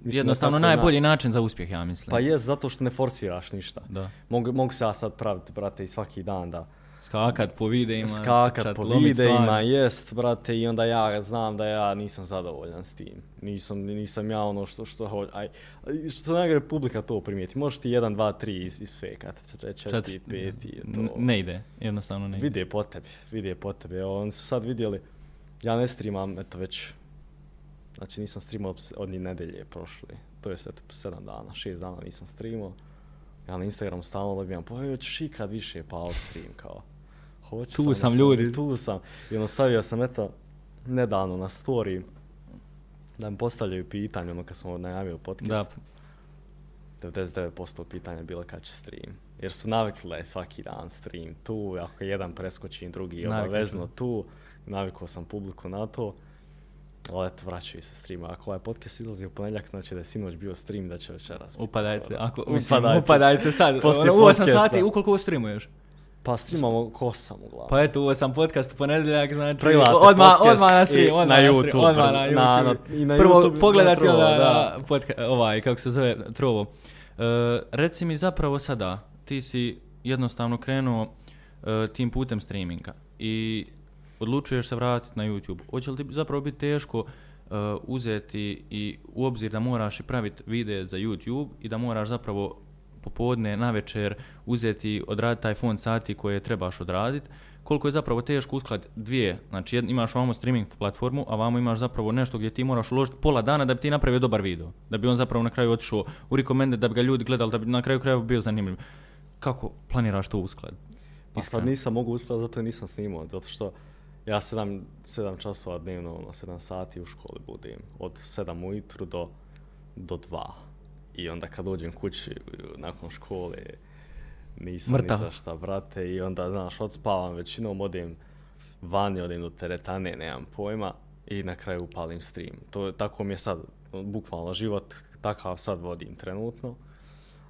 da jednostavno najbolji na- način za uspjeh, ja mislim. Pa jest, zato što ne forsiraš ništa. Da. Mogu, mogu se ja sad praviti, brate, i svaki dan da Skakat po videima. skakat po videima, stvari. jest, brate, i onda ja znam da ja nisam zadovoljan s tim. Nisam, nisam ja ono što, što hoću, aj, što najgore publika to primijeti. Možeš ti 1, 2, 3 iz, isfekat, 4, Četiri- 5 i to. Ne ide, jednostavno ne ide. Vide po tebi, vide po tebi. Oni su sad vidjeli, ja ne streamam, eto već, znači nisam streamao od, njih nedelje prošle. To je eto, 7 dana, 6 dana nisam streamao. Ja na Instagramu stalno dobijam, pa joj, ćeš ikad više pao stream, kao. Hoću Tu sam, nešto, ljudi. Tu sam. I ono stavio sam, eto, nedavno na story, da mi postavljaju pitanje, ono kad sam najavio podcast. Da. 99% pitanja bilo kad će stream. Jer su je svaki dan stream tu, ako jedan preskočim, drugi je obavezno tu. Navikao sam publiku na to. Ali eto, vraćaju se streama. Ako ovaj podcast izlazi u ponedjeljak, znači da je sinoć bio stream, da će večeras. Upadajte, ako, Upadajte. mislim, upadajte sad. Poslije Ono, u 8 podcasta. sati, ukoliko streamuješ. Pa streamamo ko sam uglavnom. Pa eto, u 8 podcast u ponedjeljak, znači, Pregledate odmah, podcast odmah na stream, odmah na na, YouTube, stream, odmah na YouTube. na- na- i na Prvo YouTube, pogledati na onda Trovo, na da. podca, ovaj, kako se zove, Trovo. E, reci mi zapravo sada, ti si jednostavno krenuo e, tim putem streaminga i odlučuješ se vratiti na YouTube. Hoće li ti zapravo biti teško e, uzeti i u obzir da moraš i praviti videe za YouTube i da moraš zapravo popodne, na večer uzeti, odraditi taj fond sati koje trebaš odraditi, koliko je zapravo teško uskladiti dvije, znači jed, imaš ovamo streaming platformu, a vamo imaš zapravo nešto gdje ti moraš uložiti pola dana da bi ti napravio dobar video, da bi on zapravo na kraju otišao u recommended, da bi ga ljudi gledali, da bi na kraju krajeva bio zanimljiv. Kako planiraš to uskladiti? Pa sad nisam mogu uspjeti, zato nisam snimao, zato što ja 7, 7 časova dnevno, ono, 7 sati u školi budem, od 7 ujutru do, do 2. I onda kad dođem kući nakon škole, nisam Mrtav. ni za šta, brate, i onda, znaš, odspavam, većinom odem vani, odem do teretane, nemam pojma, i na kraju upalim stream. To, je- tako mi je sad, bukvalno, život takav sad vodim trenutno.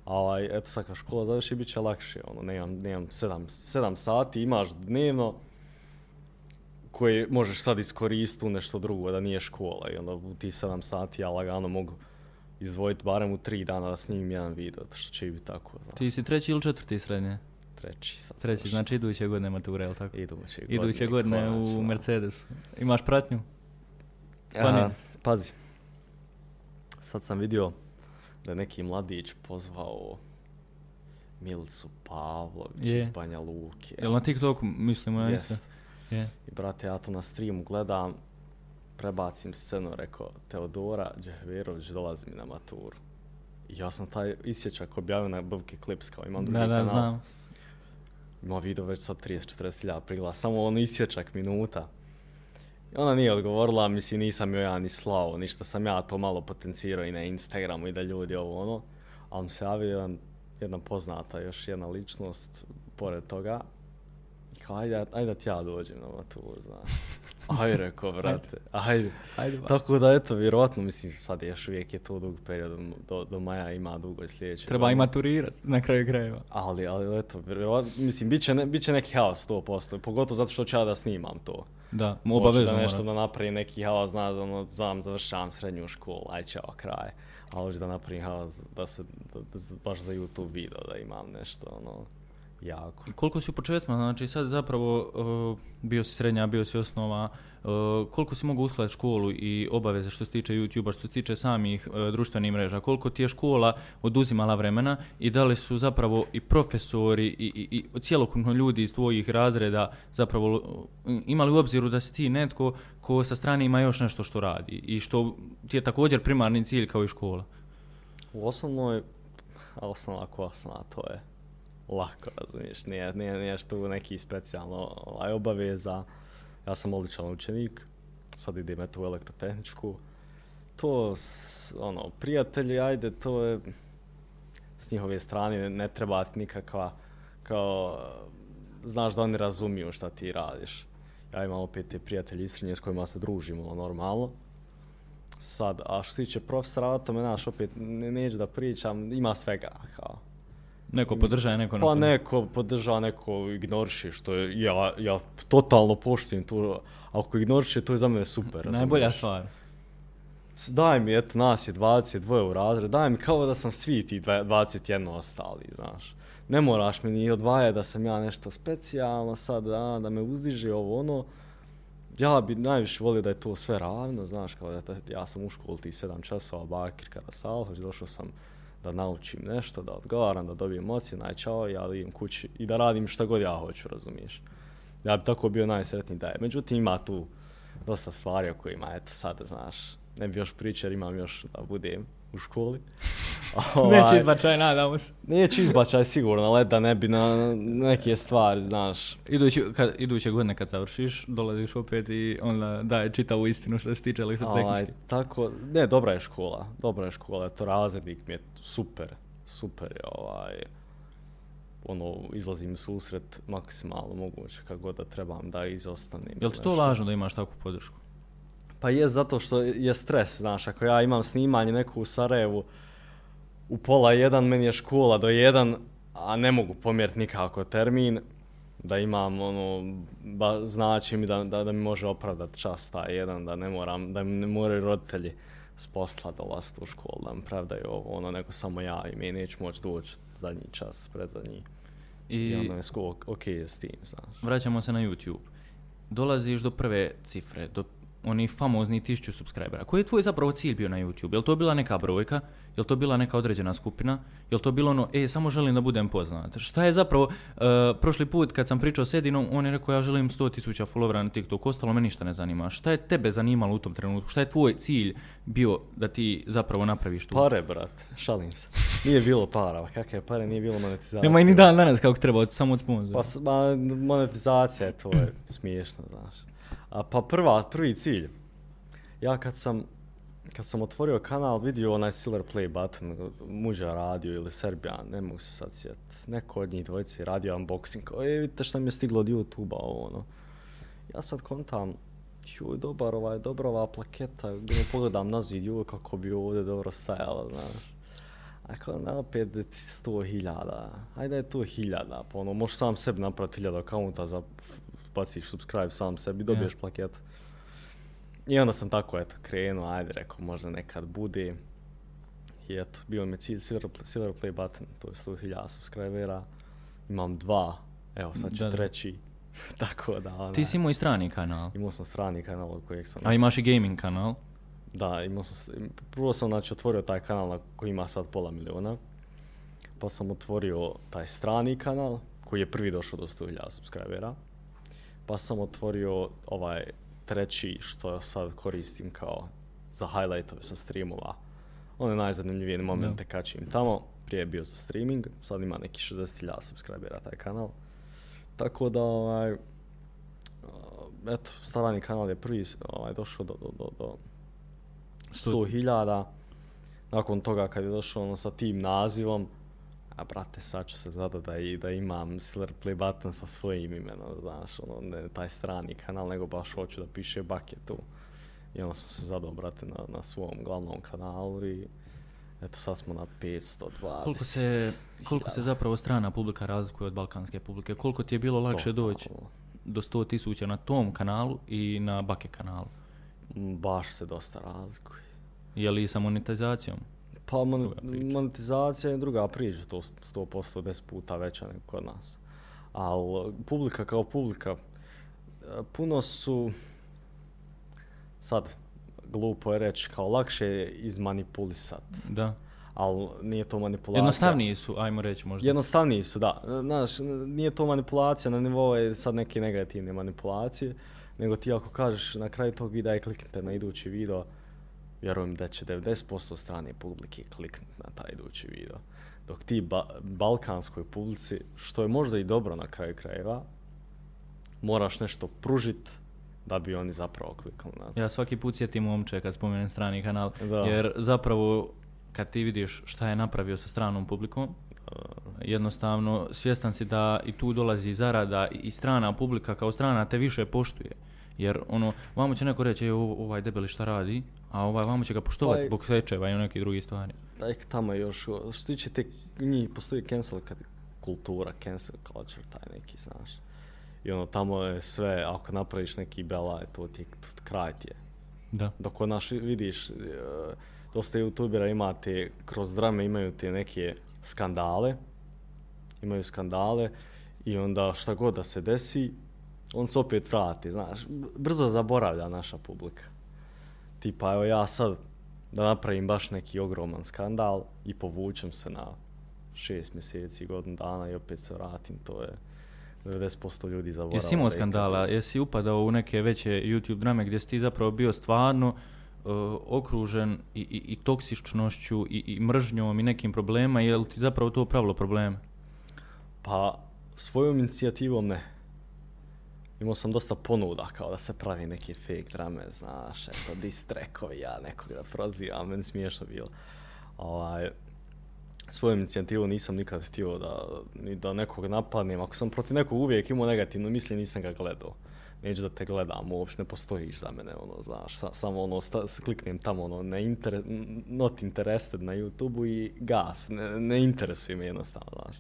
A ovaj, eto sad kad škola završi, bit će lakše, ono, nemam, nemam 7, 7 sati, imaš dnevno koje možeš sad iskoristiti u nešto drugo, da nije škola i onda u tih 7 sati ja lagano mogu izdvojiti barem u 3 dana da snimim jedan video, to što će biti tako, znaš, Ti si treći ili četvrti srednje? treći sad. Treći, završim. znači iduće godine matura, je li tako? Iduće Iduće godine u konačno. Mercedesu. Imaš pratnju? Aha, pazi, sad sam vidio da je neki mladić pozvao Milicu Pavlović Je. iz Banja Luke. Jel na TikToku mislimo ja isto? Jest. Je. I brate, ja to na streamu gledam, prebacim scenu, rekao, Teodora Džehverović dolazi mi na maturu. I ja sam taj isječak objavio na Buvke Clips, kao imam drugi Da, da, kanal. znam. Ima video već sad 30-40 hiljada prigleda, samo on isječak minuta. I ona nije odgovorila, mislim nisam joj ja ni slao, ništa sam ja to malo potencirao i na Instagramu i da ljudi ovo ono. Ali mi se javio jedan, jedna poznata, još jedna ličnost pored toga. Kao, ajde, ajde da ti ja dođem na maturu, znaš. <laughs> Ajde, rekao, brate, ajde. Ajde. Tako da, eto, vjerojatno, mislim, sad još uvijek je to dug period, do, do maja ima dugo i sljedeće. Treba i maturirat na kraju krajeva. Ali, ali eto, vjerovatno, mislim, bit će, ne, bit će neki haos 100%, pogotovo zato što ću ja da snimam to. Da, obavezno da nešto da napravim neki haos, znaš, ono, znam, završavam srednju školu, aj čao, kraj. Ali hoću da napravim haos, da se, da, da, baš za YouTube video, da imam nešto, ono, jako. Koliko si u početcima, znači sad zapravo uh, bio si srednja, bio si osnova, uh, koliko si mogao uskladiti školu i obaveze što se tiče YouTube-a, što se tiče samih uh, društvenih mreža, koliko ti je škola oduzimala vremena i da li su zapravo i profesori i, i, i cijelokupno ljudi iz tvojih razreda zapravo uh, imali u obziru da si ti netko ko sa strane ima još nešto što radi i što ti je također primarni cilj kao i škola. U osnovnoj, a osnova ako osnova, to je lako, razumiješ, nije, nije, nije što neki specijalno ovaj, obaveza. Ja sam odličan učenik, sad idem eto u elektrotehničku. To, ono, prijatelji, ajde, to je s njihove strane ne, ne treba ti nikakva, kao, znaš da oni razumiju šta ti radiš. Ja imam opet te prijatelje iz Srednje s kojima se družimo normalno. Sad, a što se tiče profesora, o tome, znaš, opet ne, neću da pričam, ima svega, kao. Neko podržaje, neko na Pa neko podržava, neko ignoriše, što je, ja, ja totalno poštujem tu, ako ignoriše, to je za mene super. Najbolja razumiješ? stvar. s- daj mi, eto, nas je 22 u razred, daj mi kao da sam svi ti dva- 21 ostali, znaš. Ne moraš mi ni odvajati da sam ja nešto specijalno sad, da, da me uzdiže ovo ono. Ja bi najviše volio da je to sve ravno, znaš, kao da ja sam u školi ti 7 časova, bakir, kada salhoć, došao sam da naučim nešto, da odgovaram, da dobijem ocjena, čao, ja idem kući i da radim šta god ja hoću, razumiješ. Ja bi tako bio najsretniji da je. Međutim, ima tu dosta stvari o kojima, eto, sad, znaš, ne bi još pričao, imam još da budem u školi. <laughs> Neće izbačaj, nadamo se. Neće izbačaj sigurno, ali da ne bi na neke stvari, znaš. Idući, kad, iduće godine kad završiš, dolaziš opet i onda daje čitavu istinu što se tiče Ovaj, elektrotehnički. tako, ne, dobra je škola, dobra je škola, eto, razrednik mi je super, super je, ovaj, ono, izlazim u susret maksimalno moguće, kako god da trebam da izostanem. Jel ti to nešto. važno da imaš takvu podršku? Pa je zato što je stres, znaš, ako ja imam snimanje neku u Sarajevu, u pola jedan, meni je škola do jedan, a ne mogu pomjeriti nikako termin, da imam, ono, ba, znači mi da, da, da mi može opravdati čas taj jedan, da ne moram, da mi ne moraju roditelji s posla dolaziti u školu, da mi pravdaju ovo, ono, nego samo ja i mi neću moći doći zadnji čas, predzadnji. I, I I ono je sko, ok s tim, znaš. vraćamo se na YouTube. Dolaziš do prve cifre, do onih famozni tisuću subscribera. Koji je tvoj zapravo cilj bio na YouTube? Je to bila neka brojka? Je to bila neka određena skupina? Je to bilo ono, e, samo želim da budem poznat? Šta je zapravo, uh, prošli put kad sam pričao s Edinom, on je rekao ja želim 100 tisuća followera na TikTok, ostalo me ništa ne zanima. Šta je tebe zanimalo u tom trenutku? Šta je tvoj cilj bio da ti zapravo napraviš tu? Pare, brat, šalim se. Nije bilo para, kakve pare, nije bilo monetizacije. Nema i ni dan danas kako treba, samo od sponzora. Pa ma, monetizacija, to je smiješno, znaš. A, pa prva, prvi cilj. Ja kad sam, kad sam otvorio kanal, vidio onaj Silver Play button, muža radio ili Serbijan, ne mogu se sad sjet. Neko od njih dvojice radio unboxing, kao, e, vidite šta mi je stiglo od YouTube-a, ovo, ono. Ja sad kontam, joj, dobar ovaj, dobra ova plaketa, gdje pogledam na zid, joj, kako bi ovdje dobro stajalo, znaš. A kao na opet sto hiljada, ajde je to hiljada, pa ono, možeš sam sebi napraviti hiljada akaunta za baciš subscribe sam sebi, dobiješ Ja. plaket. I onda sam tako, eto, krenuo, ajde, rekao, možda nekad bude. I eto, bio mi je cilj Silver, Silver Play button, to je 100.000 subscribera. Imam dva, evo sad ću Da, treći. <laughs> tako da, ona, Ti si imao i strani kanal, imao sam strani kanal od kojeg sam... a imaš i gaming kanal. Da, imao sam, prvo sam znači otvorio taj kanal na koji ima sad pola miliona, pa sam otvorio taj strani kanal koji je prvi došao do 100.000 subscribera, pa sam otvorio ovaj treći što sad koristim kao za highlightove sa streamova. One najzanimljivije momente Da. kačim tamo, prije je bio za streaming, sad ima neki 60.000 subscribera taj kanal. Tako da, ovaj, eto, strani kanal je prvi ovaj, došao do, do, do, do 100.000. Nakon toga kad je došao ono sa tim nazivom, a brate, sad ću se zadat da, i, da imam Silver Play button sa svojim imenom, znaš, ono, ne taj strani kanal, nego baš hoću da piše Bake tu. I onda sam se zadao, brate, na, na svom glavnom kanalu i eto sad smo na 520. Koliko se, koliko se zapravo strana publika razlikuje od balkanske publike? Koliko ti je bilo lakše doći do 100 tisuća na tom kanalu i na Bake kanalu? M, Baš se dosta razlikuje. Je li sa monetizacijom? Pa mon, monetizacija je druga priča, to 100% 10 puta veća nego kod nas. Ali publika kao publika, e, puno su, sad, glupo je reći, kao lakše je izmanipulisat, Da. ali nije to manipulacija. Jednostavniji su, ajmo reći možda. Jednostavniji su, da. Znaš, nije to manipulacija na nivou je sad neke negativne manipulacije, nego ti ako kažeš na kraju tog videa i kliknite na idući video, vjerujem da će 90% strane publike kliknuti na taj idući video. Dok ti ba balkanskoj publici, što je možda i dobro na kraju krajeva, moraš nešto pružit da bi oni zapravo kliknuli na to. Ja svaki put sjetim momče kad spomenem strani kanal, Da. jer zapravo kad ti vidiš šta je napravio sa stranom publikom, jednostavno svjestan si da i tu dolazi zarada i strana publika kao strana te više poštuje. Jer ono, vamo će neko reći, "E, ovaj debeli šta radi, a ovaj vamo će ga poštovati Pa zbog sečeva i nekih drugih stvari. Tek tamo je još, što se tiče te, njih postoji cancel kad, kultura, cancel culture, taj neki, znaš. I ono, tamo je sve, ako napraviš neki belaj, to ti to kraj ti je. Da. Dok kod naš vidiš, e, dosta youtubera imate, kroz drame imaju te neke skandale, imaju skandale i onda šta god da se desi, on se opet vrati, znaš, brzo zaboravlja naša publika. Tipa, evo ja sad da napravim baš neki ogroman skandal i povučem se na šest mjeseci, godinu dana i opet se vratim, to je 90% ljudi zaboravlja. Jesi imao skandala, jesi upadao u neke veće YouTube drame gdje si ti zapravo bio stvarno uh, okružen i, i, i toksičnošću i, i mržnjom i nekim problema, je li ti zapravo to pravilo probleme? Pa, svojom inicijativom ne. Imao sam dosta ponuda, kao da se pravi neke fake drame, znaš, eto, diss trackovi, ja nekog da prozivam, meni smiješno bilo. Ovaj, svoju inicijativu nisam nikad htio da, ni da nekog napadnem. Ako sam protiv nekog uvijek imao negativno mišljenje, nisam ga gledao. Neću da te gledam, uopšte ne postojiš za mene, ono, znaš, sa, samo ono, sta, kliknem tamo, ono, ne inter, not interested na YouTube-u i gas, ne, ne interesuje me jednostavno, znaš.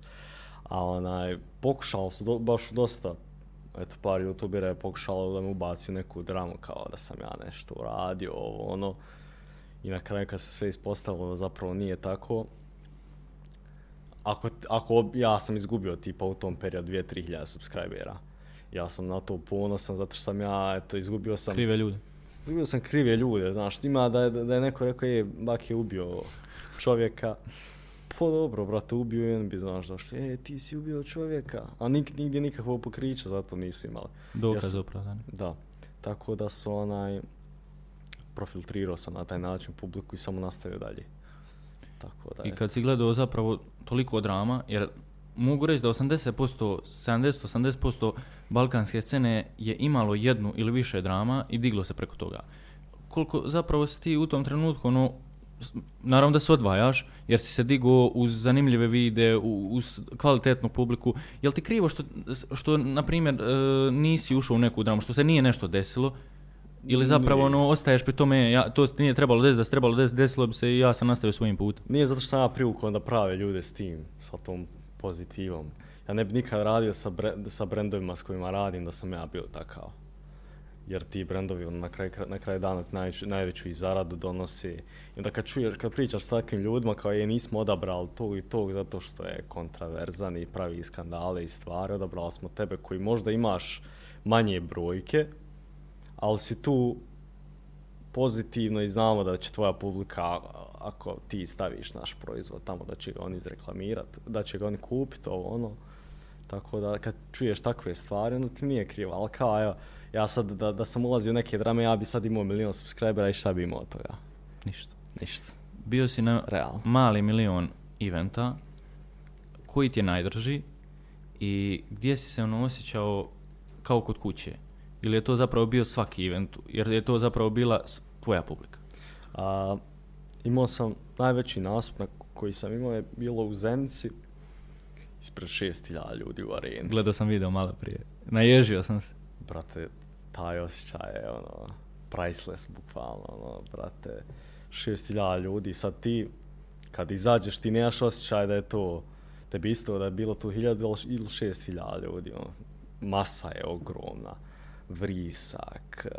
A onaj, pokušao su do, baš dosta, eto, par youtubera je pokušalo da me ubaci neku dramu, kao da sam ja nešto uradio, ovo, ono. I na kraju kad se sve ispostavilo da zapravo nije tako, ako, ako ja sam izgubio tipa u tom periodu 2-3 hiljada subscribera, ja sam na to ponosan zato što sam ja, eto, izgubio sam... Krive ljude. Izgubio sam krive ljude, znaš, ima da je, da je neko rekao, je, bak je ubio čovjeka, pa dobro, brate, ubio je, bi, znaš, došlo, e, ti si ubio čovjeka, a nik, nigdje nikakvog pokrića zato nisu imali. Dokaz opravdani. Da, tako da su onaj, profiltrirao sam na taj način publiku i samo nastavio dalje. Tako da, I kad si gledao zapravo toliko drama, jer mogu reći da 80%, 70-80% balkanske scene je imalo jednu ili više drama i diglo se preko toga. Koliko zapravo si ti u tom trenutku, ono, naravno da se odvajaš, jer si se digao uz zanimljive vide, uz kvalitetnu publiku. Jel ti krivo što, što na primjer, e, nisi ušao u neku dramu, što se nije nešto desilo, ili zapravo ono, ostaješ pri tome, ja, to nije trebalo desiti, da se trebalo desiti, desilo bi se i ja sam nastavio svojim putem. Nije zato što sam ja privukao da prave ljude s tim, sa tom pozitivom. Ja ne bi nikad radio sa, bre, sa brendovima s kojima radim da sam ja bio takav. Jer ti brendovi ono, na kraj, na kraj dana ti najveću, najveću i zaradu donosi. I onda kad, čuješ, kad pričaš s takvim ljudima kao je nismo odabrali tog i tog zato što je kontraverzan i pravi skandale i stvari, odabrali smo tebe koji možda imaš manje brojke, ali si tu pozitivno i znamo da će tvoja publika, ako ti staviš naš proizvod tamo, da će ga oni izreklamirati, da će ga oni kupiti, ovo ono. Tako da kad čuješ takve stvari, onda ti nije krivo. Ali kao, evo, ja sad da, da sam ulazio u neke drame, ja bi sad imao milion subscribera i šta bi imao od toga? Ništa. Ništa. Bio si na Realno. mali milion eventa, koji ti je najdrži i gdje si se ono osjećao kao kod kuće? Ili je to zapravo bio svaki event, jer je to zapravo bila tvoja publika? A, imao sam najveći nastup na koji sam imao je bilo u Zenici ispred 6000 ljudi u areni. Gledao sam video malo prije. Naježio sam se. brate, taj osjećaj je ono, priceless, bukvalno, ono, brate, 6000 ljudi, sad ti, kad izađeš, ti nemaš osjećaj da je to, tebi isto da je bilo tu 1000 ili- 6000 ljudi, ono, masa je ogromna, vrisak, eh,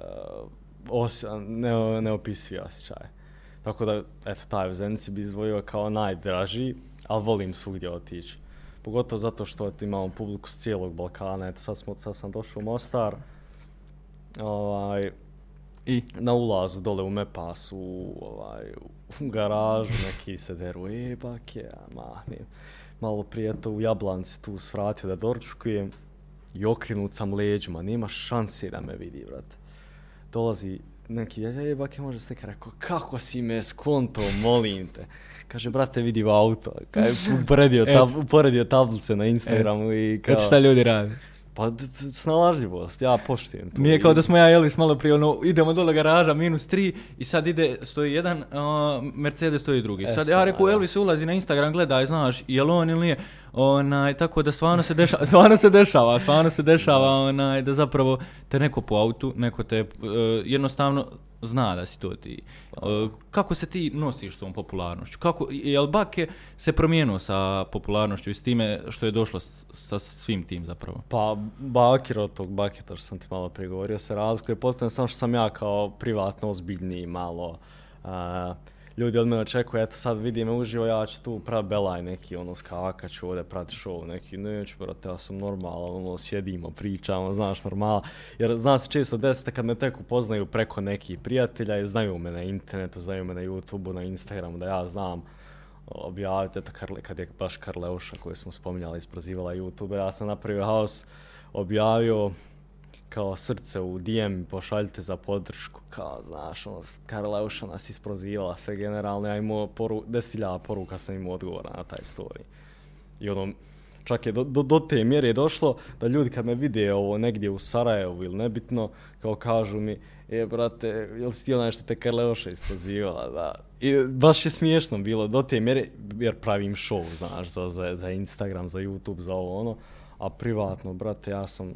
osja, ne, neopisivi osjećaj. Tako da, eto, taj u Zenici bi izdvojio kao najdraži, ali volim svugdje otići. Pogotovo zato što eto, imamo publiku s cijelog Balkana, eto sad, smo, sad sam došao u Mostar, ovaj, I? na ulazu dole u Mepasu, ovaj, u garažu, neki se deru, e, bake, ja mahnem. Malo prije to u Jablanci tu svratio da doručkujem i okrenut sam leđima, nema šanse da me vidi, brate. Dolazi neki, e, bake, može slika, rekao, kako si me skonto, molim te. Kaže, brate, vidi u auto. Kaže, uporedio, <laughs> tab, uporedio tablice na Instagramu i kao... Kad šta ljudi rade? Pa, snalažljivost, ja poštujem to. Nije kao da smo ja i Elvis malo prije, ono, idemo dole garaža, minus tri, i sad ide, stoji jedan, uh, Mercedes stoji drugi. E, sad sad, ja reku. Elvis ulazi na Instagram, gledaj, znaš, je on ili nije, Onaj, tako da stvarno se dešava, stvarno se dešava, stvarno se dešava onaj, da zapravo te neko po autu, neko te uh, jednostavno zna da si to ti. Uh, kako se ti nosiš s tom popularnošću? Kako, je li Bake se promijenuo sa popularnošću i s time što je došlo s, sa svim tim zapravo? Pa Bakir od tog Baketa što sam ti malo pregovorio se razlikuje potpuno samo što sam ja kao privatno ozbiljniji malo uh, ljudi od mene očekuju, eto sad vidi me uživo, ja ću tu prav belaj neki, ono, skaka ću ovdje prati show neki, neću, brate, ja sam normalan, ono, sjedimo, ono, pričamo, ono, znaš, normala, jer zna se često desite kad me tek upoznaju preko nekih prijatelja i znaju me na internetu, znaju me na YouTubeu, na Instagramu, da ja znam, ono, objavite to Karle, kad je baš Karleuša koju smo spominjali isprozivala YouTube, ja sam napravio haos, objavio kao srce u DM pošaljite za podršku, kao, znaš, ono, Karla Uša nas isprozivala, sve generalno, ja imao poru, destiljava poruka sam imao odgovora na taj story. I ono, čak je do, do, do te mjere je došlo da ljudi kad me vide ovo negdje u Sarajevu ili nebitno, kao kažu mi, e, brate, jel si ti onaj što te Karla Uša isprozivala, da. I baš je smiješno bilo do te mjere, jer pravim show, znaš, za, za, za Instagram, za YouTube, za ovo, ono, a privatno, brate, ja sam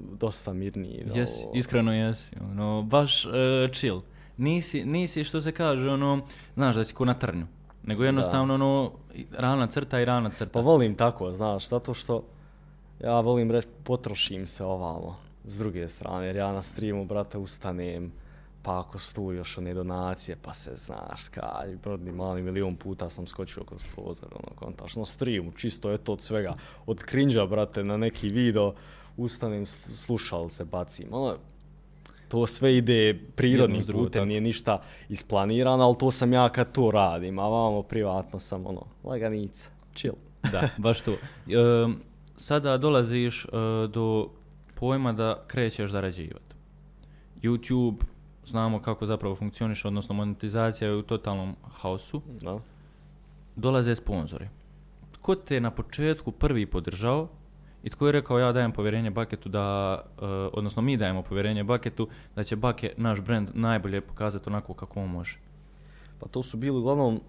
dosta mirniji. Jes, ovo... iskreno jesi, ono, baš uh, chill. Nisi, nisi što se kaže, ono, znaš da si ko na trnju, nego jednostavno, da. ono, rana crta i rana crta. Pa volim tako, znaš, zato što ja volim reći, potrošim se ovamo, s druge strane, jer ja na streamu, brate, ustanem, pa ako stu još one donacije, pa se znaš, kaj, brodni mali milion puta sam skočio kroz prozor, ono, kontaš, na streamu, čisto je to od svega, od cringe brate, na neki video, ustanem, slušalce bacim. Ono, to sve ide prirodnim putem, nije ništa isplanirano, ali to sam ja kad to radim, a vamo privatno sam ono, laganica, chill. Da, baš to. E, sada dolaziš e, do pojma da krećeš zarađivati. YouTube, znamo kako zapravo funkcioniš, odnosno monetizacija je u totalnom haosu. Da. Dolaze sponzori. Ko te na početku prvi podržao, I tko je rekao ja dajem povjerenje Baketu da, uh, odnosno mi dajemo povjerenje Baketu da će Bake naš brand najbolje pokazati onako kako on može? Pa to su bili uglavnom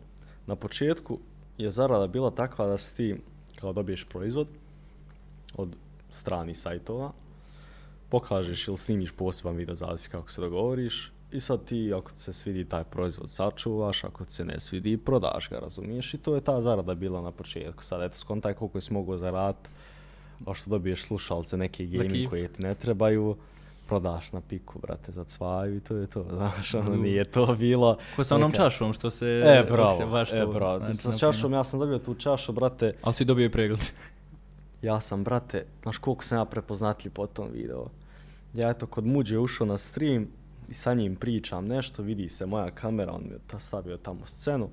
na početku je zarada bila takva da si ti kao dobiješ proizvod od strani sajtova, pokažeš ili snimiš poseban video, zavisi kako se dogovoriš, i sad ti ako se svidi taj proizvod sačuvaš, ako se ne svidi prodaš ga, razumiješ, i to je ta zarada bila na početku. Sad eto, skontaj koliko je smogao zaraditi, a što dobiješ slušalce, neke gaming koje ti ne trebaju, prodaš na piku, brate, za cvaju i to je to, <laughs> znaš, ono nije to bilo. Ko sa onom čašom što se... E, bravo, se baš e, bravo. Znači, sa čašom, ja sam dobio tu čašu, brate. Ali si dobio i pregled. <laughs> ja sam, brate, znaš koliko sam ja prepoznatljiv po tom video. Ja eto, kod muđe ušao na stream i sa njim pričam nešto, vidi se moja kamera, on mi je stavio tamo scenu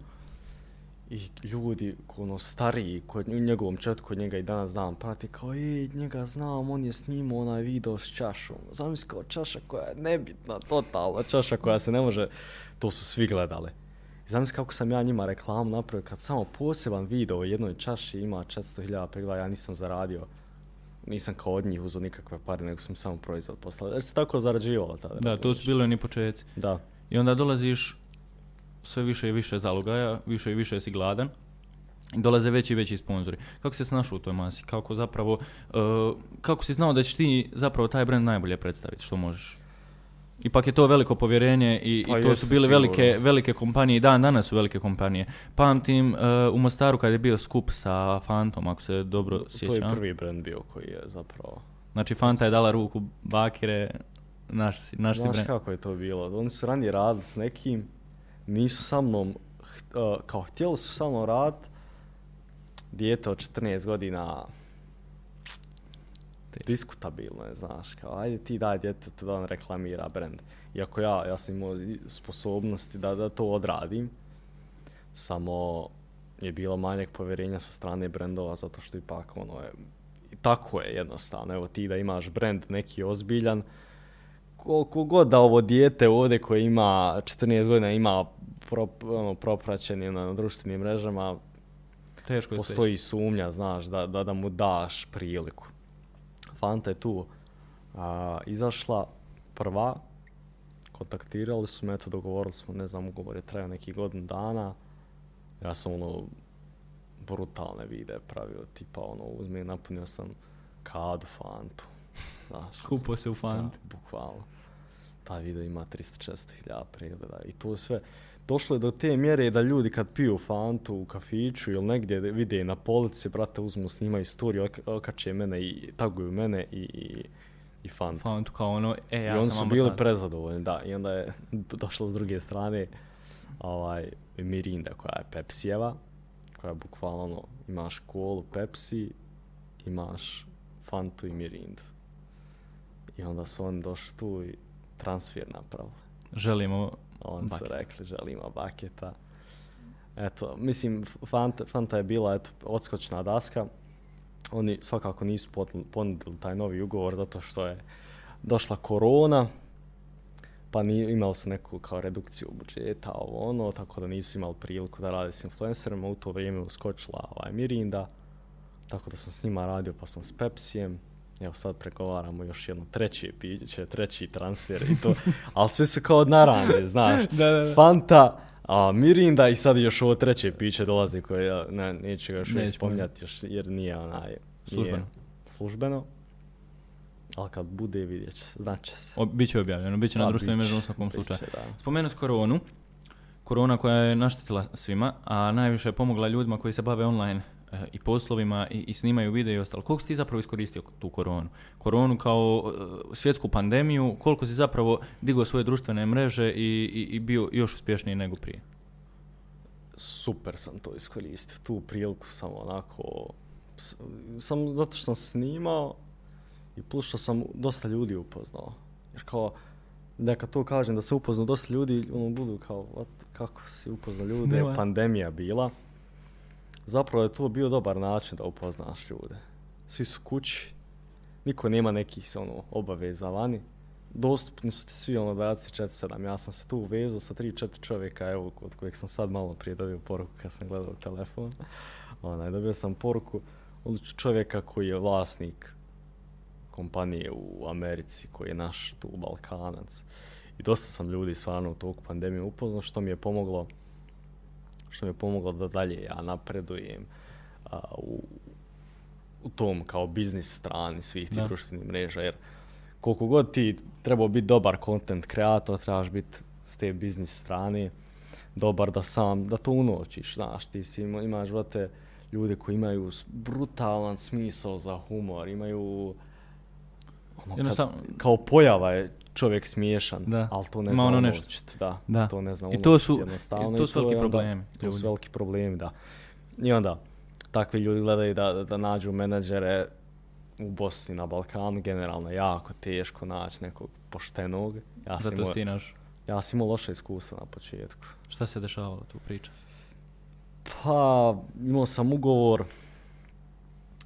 i ljudi ono stariji kod njegovom četu kod njega i danas znam prati kao ej njega znam on je snimao onaj video s čašom. Zamisli kao čaša koja je nebitna totalna čaša koja se ne može to su svi gledali. I zamisli kako sam ja njima reklamu napravio kad samo poseban video o jednoj čaši ima 400.000 pregleda ja nisam zaradio. Nisam kao od njih uzao nikakve pare nego sam samo proizvod poslao. Jer se tako zarađivalo tada da to su bili oni početci. Da. I onda dolaziš sve više i više zalogaja, više i više si gladan, dolaze veći i veći sponzori. Kako se snašao u toj masi? Kako zapravo, uh, kako si znao da ćeš ti zapravo taj brand najbolje predstaviti, što možeš? Ipak je to veliko povjerenje i, pa i to su bile velike, velike kompanije i dan danas su velike kompanije. Pamtim uh, u Mostaru kad je bio skup sa Fantom, ako se dobro sjećam. To je prvi brand bio koji je zapravo... Znači Fanta je dala ruku Bakire, naš, naš Znaš brand. kako je to bilo? Oni su ranije radili s nekim, nisu sa mnom, uh, kao htjeli su sa mnom rad, dijete od 14 godina, diskutabilno je, znaš, kao, ajde ti daj djetetu da on reklamira brand. Iako ja, ja sam imao sposobnosti da, da to odradim, samo je bilo manjeg povjerenja sa strane brendova, zato što ipak ono je, tako je jednostavno, evo ti da imaš brand neki ozbiljan, koliko god da ovo dijete ovdje koje ima 14 godina ima pro, ono, propraćeni na društvenim mrežama, Teško postoji steći. sumnja, znaš, da, da, da mu daš priliku. Fanta je tu a, izašla prva, kontaktirali su me, eto, dogovorili smo, ne znam, ugovor je trajao neki godin dana. Ja sam, ono, brutalne videe pravio, tipa ono, uzme, napunio sam kadu fantu. Znaš, Kupo se u fanti. Da, bukvalno. Taj video ima 300-400 pregleda i to sve. Došlo je do te mjere da ljudi kad piju fantu u kafiću ili negdje vide na polici, brate, uzmu, snimaju storiju, ok- okače mene i taguju mene i, i, i fantu. Fantu kao ono, e, ja I oni su bili sad- prezadovoljni, da. I onda je <laughs> došlo s druge strane ovaj, Mirinda koja je Pepsijeva, koja je bukvalno ono, imaš kolu Pepsi, imaš Fantu i Mirindu. I onda su oni došli tu i transfer napravili. Želimo Oni su rekli želimo baketa. Eto, mislim, Fanta, Fanta je bila eto, odskočna daska. Oni svakako nisu ponudili taj novi ugovor zato što je došla korona, pa ni, imali su neku kao redukciju budžeta, ovo ono, tako da nisu imali priliku da rade s influencerima. U to vrijeme uskočila ovaj Mirinda, tako da sam s njima radio, pa sam s Pepsijem. Evo sad pregovaramo još jedno treće piće, treći transfer i to, ali sve su kao od naranđe, znaš. <laughs> Da, da, da. Fanta, a, Mirinda i sad još ovo treće piće dolazi koje ja ne, neću ga još Nećemo. spominjati još, jer nije onaj... Nije Službeno. Ali kad bude vidjet će se, znači se. O, biće objavljeno, biće na Pa, društvenim mrežama u svakom slučaju. Spomenuo si koronu. Korona koja je naštetila svima, a najviše je pomogla ljudima koji se bave online i poslovima i, i snimaju video i ostalo. Koliko si ti zapravo iskoristio tu koronu? Koronu kao e, svjetsku pandemiju, koliko si zapravo digao svoje društvene mreže i, i, i bio još uspješniji nego prije? super sam to iskoristio. Tu priliku sam onako, sam zato što sam snimao i plus što sam dosta ljudi upoznao. Jer kao, neka to kažem da se upoznao dosta ljudi, ono budu kao, what, kako si upoznao ljude, Nema. pandemija bila. Zapravo je to bio dobar način da upoznaš ljude. Svi su kući, niko nema nekih ono, obaveza vani. Dostupni su ti svi ono 24-7. Ja sam se tu uvezao sa 3-4 čovjeka, evo, od kojeg sam sad malo prije dobio poruku kad sam gledao telefon. Onaj, dobio sam poruku od čovjeka koji je vlasnik kompanije u Americi, koji je naš tu Balkanac. I dosta sam ljudi stvarno u toku pandemije upoznao, što mi je pomoglo što mi je pomoglo da dalje ja napredujem a, u, u tom kao biznis strani svih tih društvenih mreža, jer koliko god ti trebao biti dobar content kreator, trebaš biti s te biznis strane dobar da sam, da to unoćiš, znaš, ti si ima, imaš, vrate, ljude koji imaju brutalan smisao za humor, imaju ono, kad, Jednostavno- kao pojava je čovjek smiješan, Da. ali to ne zna ono nešto. da, Da. to ne zna I to su- jednostavno i to su veliki onda- problemi To su veliki problemi, da. I onda, takvi ljudi gledaju da, da, da nađu menadžere u Bosni, na Balkanu, generalno jako teško naći nekog poštenog. Ja Zato imao, si ti naš. ja sam imao loše iskustvo na početku. Šta se dešavalo tu priča? Pa, imao sam ugovor,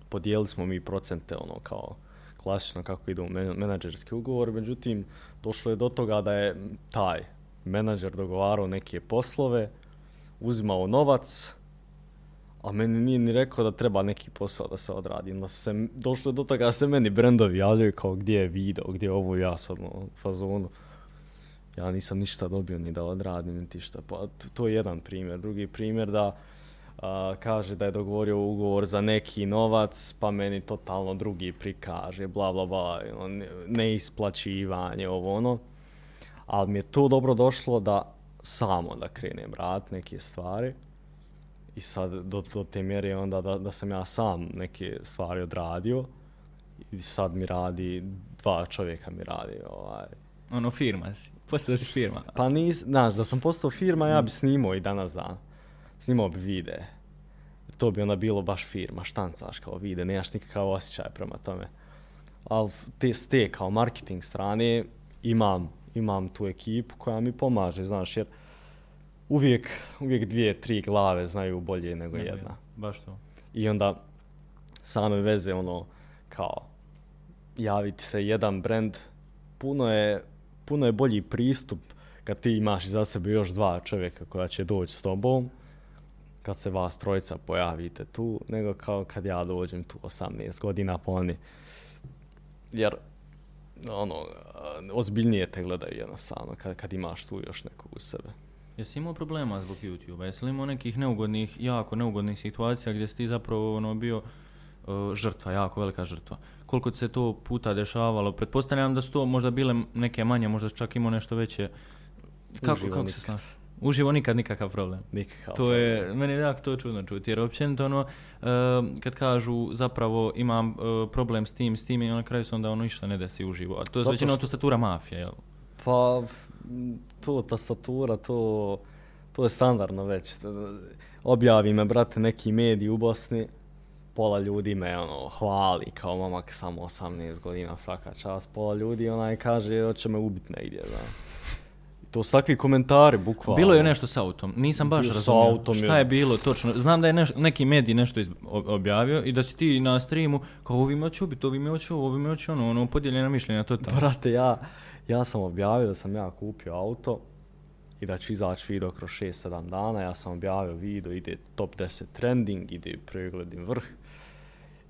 podijelili smo mi procente, ono, kao klasično kako idu menadžerski ugovor, međutim, došlo je do toga da je taj menadžer dogovarao neke poslove, uzimao novac, a meni nije ni rekao da treba neki posao da se odradi. Onda se, došlo je do toga da se meni brendovi javljaju kao gdje je video, gdje je ovo ja sad ono, u fazonu. Ja nisam ništa dobio ni da odradim, niti šta. Pa to je jedan primjer. Drugi primjer da a, kaže da je dogovorio ugovor za neki novac, pa meni totalno drugi prikaže, bla bla bla, ono, ne- neisplaćivanje, ovo ono. Ali mi je to dobro došlo da samo da krenem rad neke stvari. I sad do, do te mjere onda da, da sam ja sam neke stvari odradio. I sad mi radi, dva čovjeka mi radi ovaj, Ono, firma si. Postao si firma. Pa nis, znaš, da sam postao firma, ja bi snimao i danas dan. Snimao bi vide. To bi onda bilo baš firma, štancaš kao vide, nemaš nikakav osjećaj prema tome. Ali te, s te kao marketing strane imam, imam tu ekipu koja mi pomaže, znaš, jer uvijek, uvijek dvije, tri glave znaju bolje nego Nego jedna. Baš to. I onda same veze ono kao javiti se jedan brand puno je puno je bolji pristup kad ti imaš iza sebe još dva čovjeka koja će doći s tobom kad se vas trojica pojavite tu nego kao kad ja dođem tu 18 godina pa oni jer ono ozbiljnije te gledaju jednostavno kad, kad imaš tu još nekog u sebe Jesi imao problema zbog YouTube-a? Jesi li imao nekih neugodnih, jako neugodnih situacija gdje si ti zapravo ono, bio uh, žrtva, jako velika žrtva? Koliko se to puta dešavalo? Pretpostavljam da su to možda bile neke manje, možda čak imao nešto veće. Kako, Uživo kako se nikad. Uživo nikad nikakav problem. Nikakav. To je, meni je jako to čudno čuti, jer općenito ono, uh, kad kažu zapravo imam uh, problem s tim, s tim i na kraju se onda ono ništa ne desi uživo. A to je Zato većinom što- tastatura mafija, jel? Pa, to tastatura, to, to je standardno već. Objavi me, brate, neki mediji u Bosni, pola ljudi me ono, hvali kao momak samo 18 godina svaka čast, pola ljudi onaj kaže hoće me ubit negdje, da. To su takvi komentari, bukvalno. Bilo je nešto s autom, nisam baš Bio s razumio autom šta je- je bilo točno. Znam da je neš, neki medij nešto iz, ob- objavio i da si ti na streamu kao ovi me hoće ubiti, ovi me hoće ovo, ovi me hoće ono, ono podijeljena mišljenja, to tamo. Brate, ja, ja sam objavio da sam ja kupio auto i da ću izaći video kroz 6-7 dana. Ja sam objavio video, ide top 10 trending, ide pregledim vrh.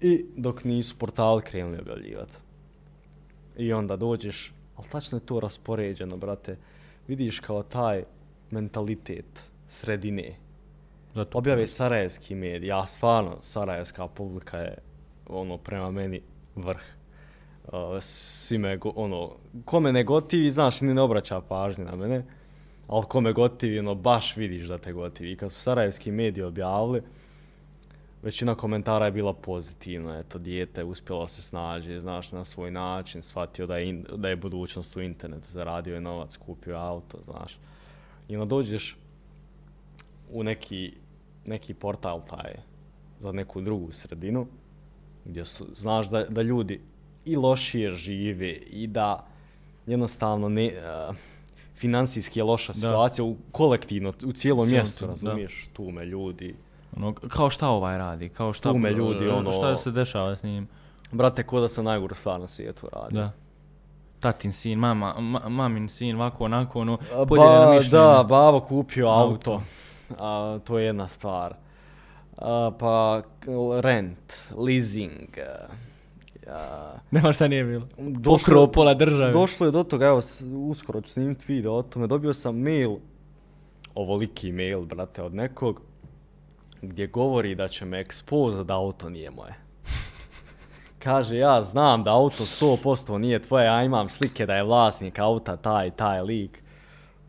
I dok nisu portali krenuli objavljivati. I onda dođeš, ali tačno je to raspoređeno, brate. Vidiš kao taj mentalitet sredine. Zato, Objave sarajevski medij, ja stvarno, sarajevska publika je ono prema meni vrh. Uh, svi me, go, ono, ko me ne gotivi, znaš, ni ne obraća pažnje na mene, ali ko me gotivi, ono, baš vidiš da te gotivi. I kad su sarajevski mediji objavili, većina komentara je bila pozitivna, eto, dijete uspjelo se snađe, znaš, na svoj način, shvatio da je, in, da je budućnost u internetu, zaradio je novac, kupio auto, znaš. I onda dođeš u neki, neki portal taj za neku drugu sredinu, gdje su, znaš da, da ljudi i lošije žive i da jednostavno ne, uh, financijski je loša situacija u kolektivno, u cijelom Cijelom mjestu, tu, da. razumiješ, tu me ljudi. Ono, kao šta ovaj radi, kao šta, Tu me ljudi, ono- šta se dešava s njim. Brate, ko da sam najgoru stvar na svijetu radio. Da. Tatin sin, mama, ma, mamin sin, ovako, onako, ono, podijeljena Ba, mišljenja. da, babo kupio Auto. auto. A, to je jedna stvar. A, pa rent, leasing. a, a, Nema šta nije bilo. Došlo- Pokrao pola države. Došlo je do toga, evo, uskoro ću snimiti video o tome. Dobio sam mail, ovoliki mail, brate, od nekog, gdje govori da će me ekspozat da auto nije moje. Kaže, ja znam da auto 100% nije tvoje, ja imam slike da je vlasnik auta taj, taj lik.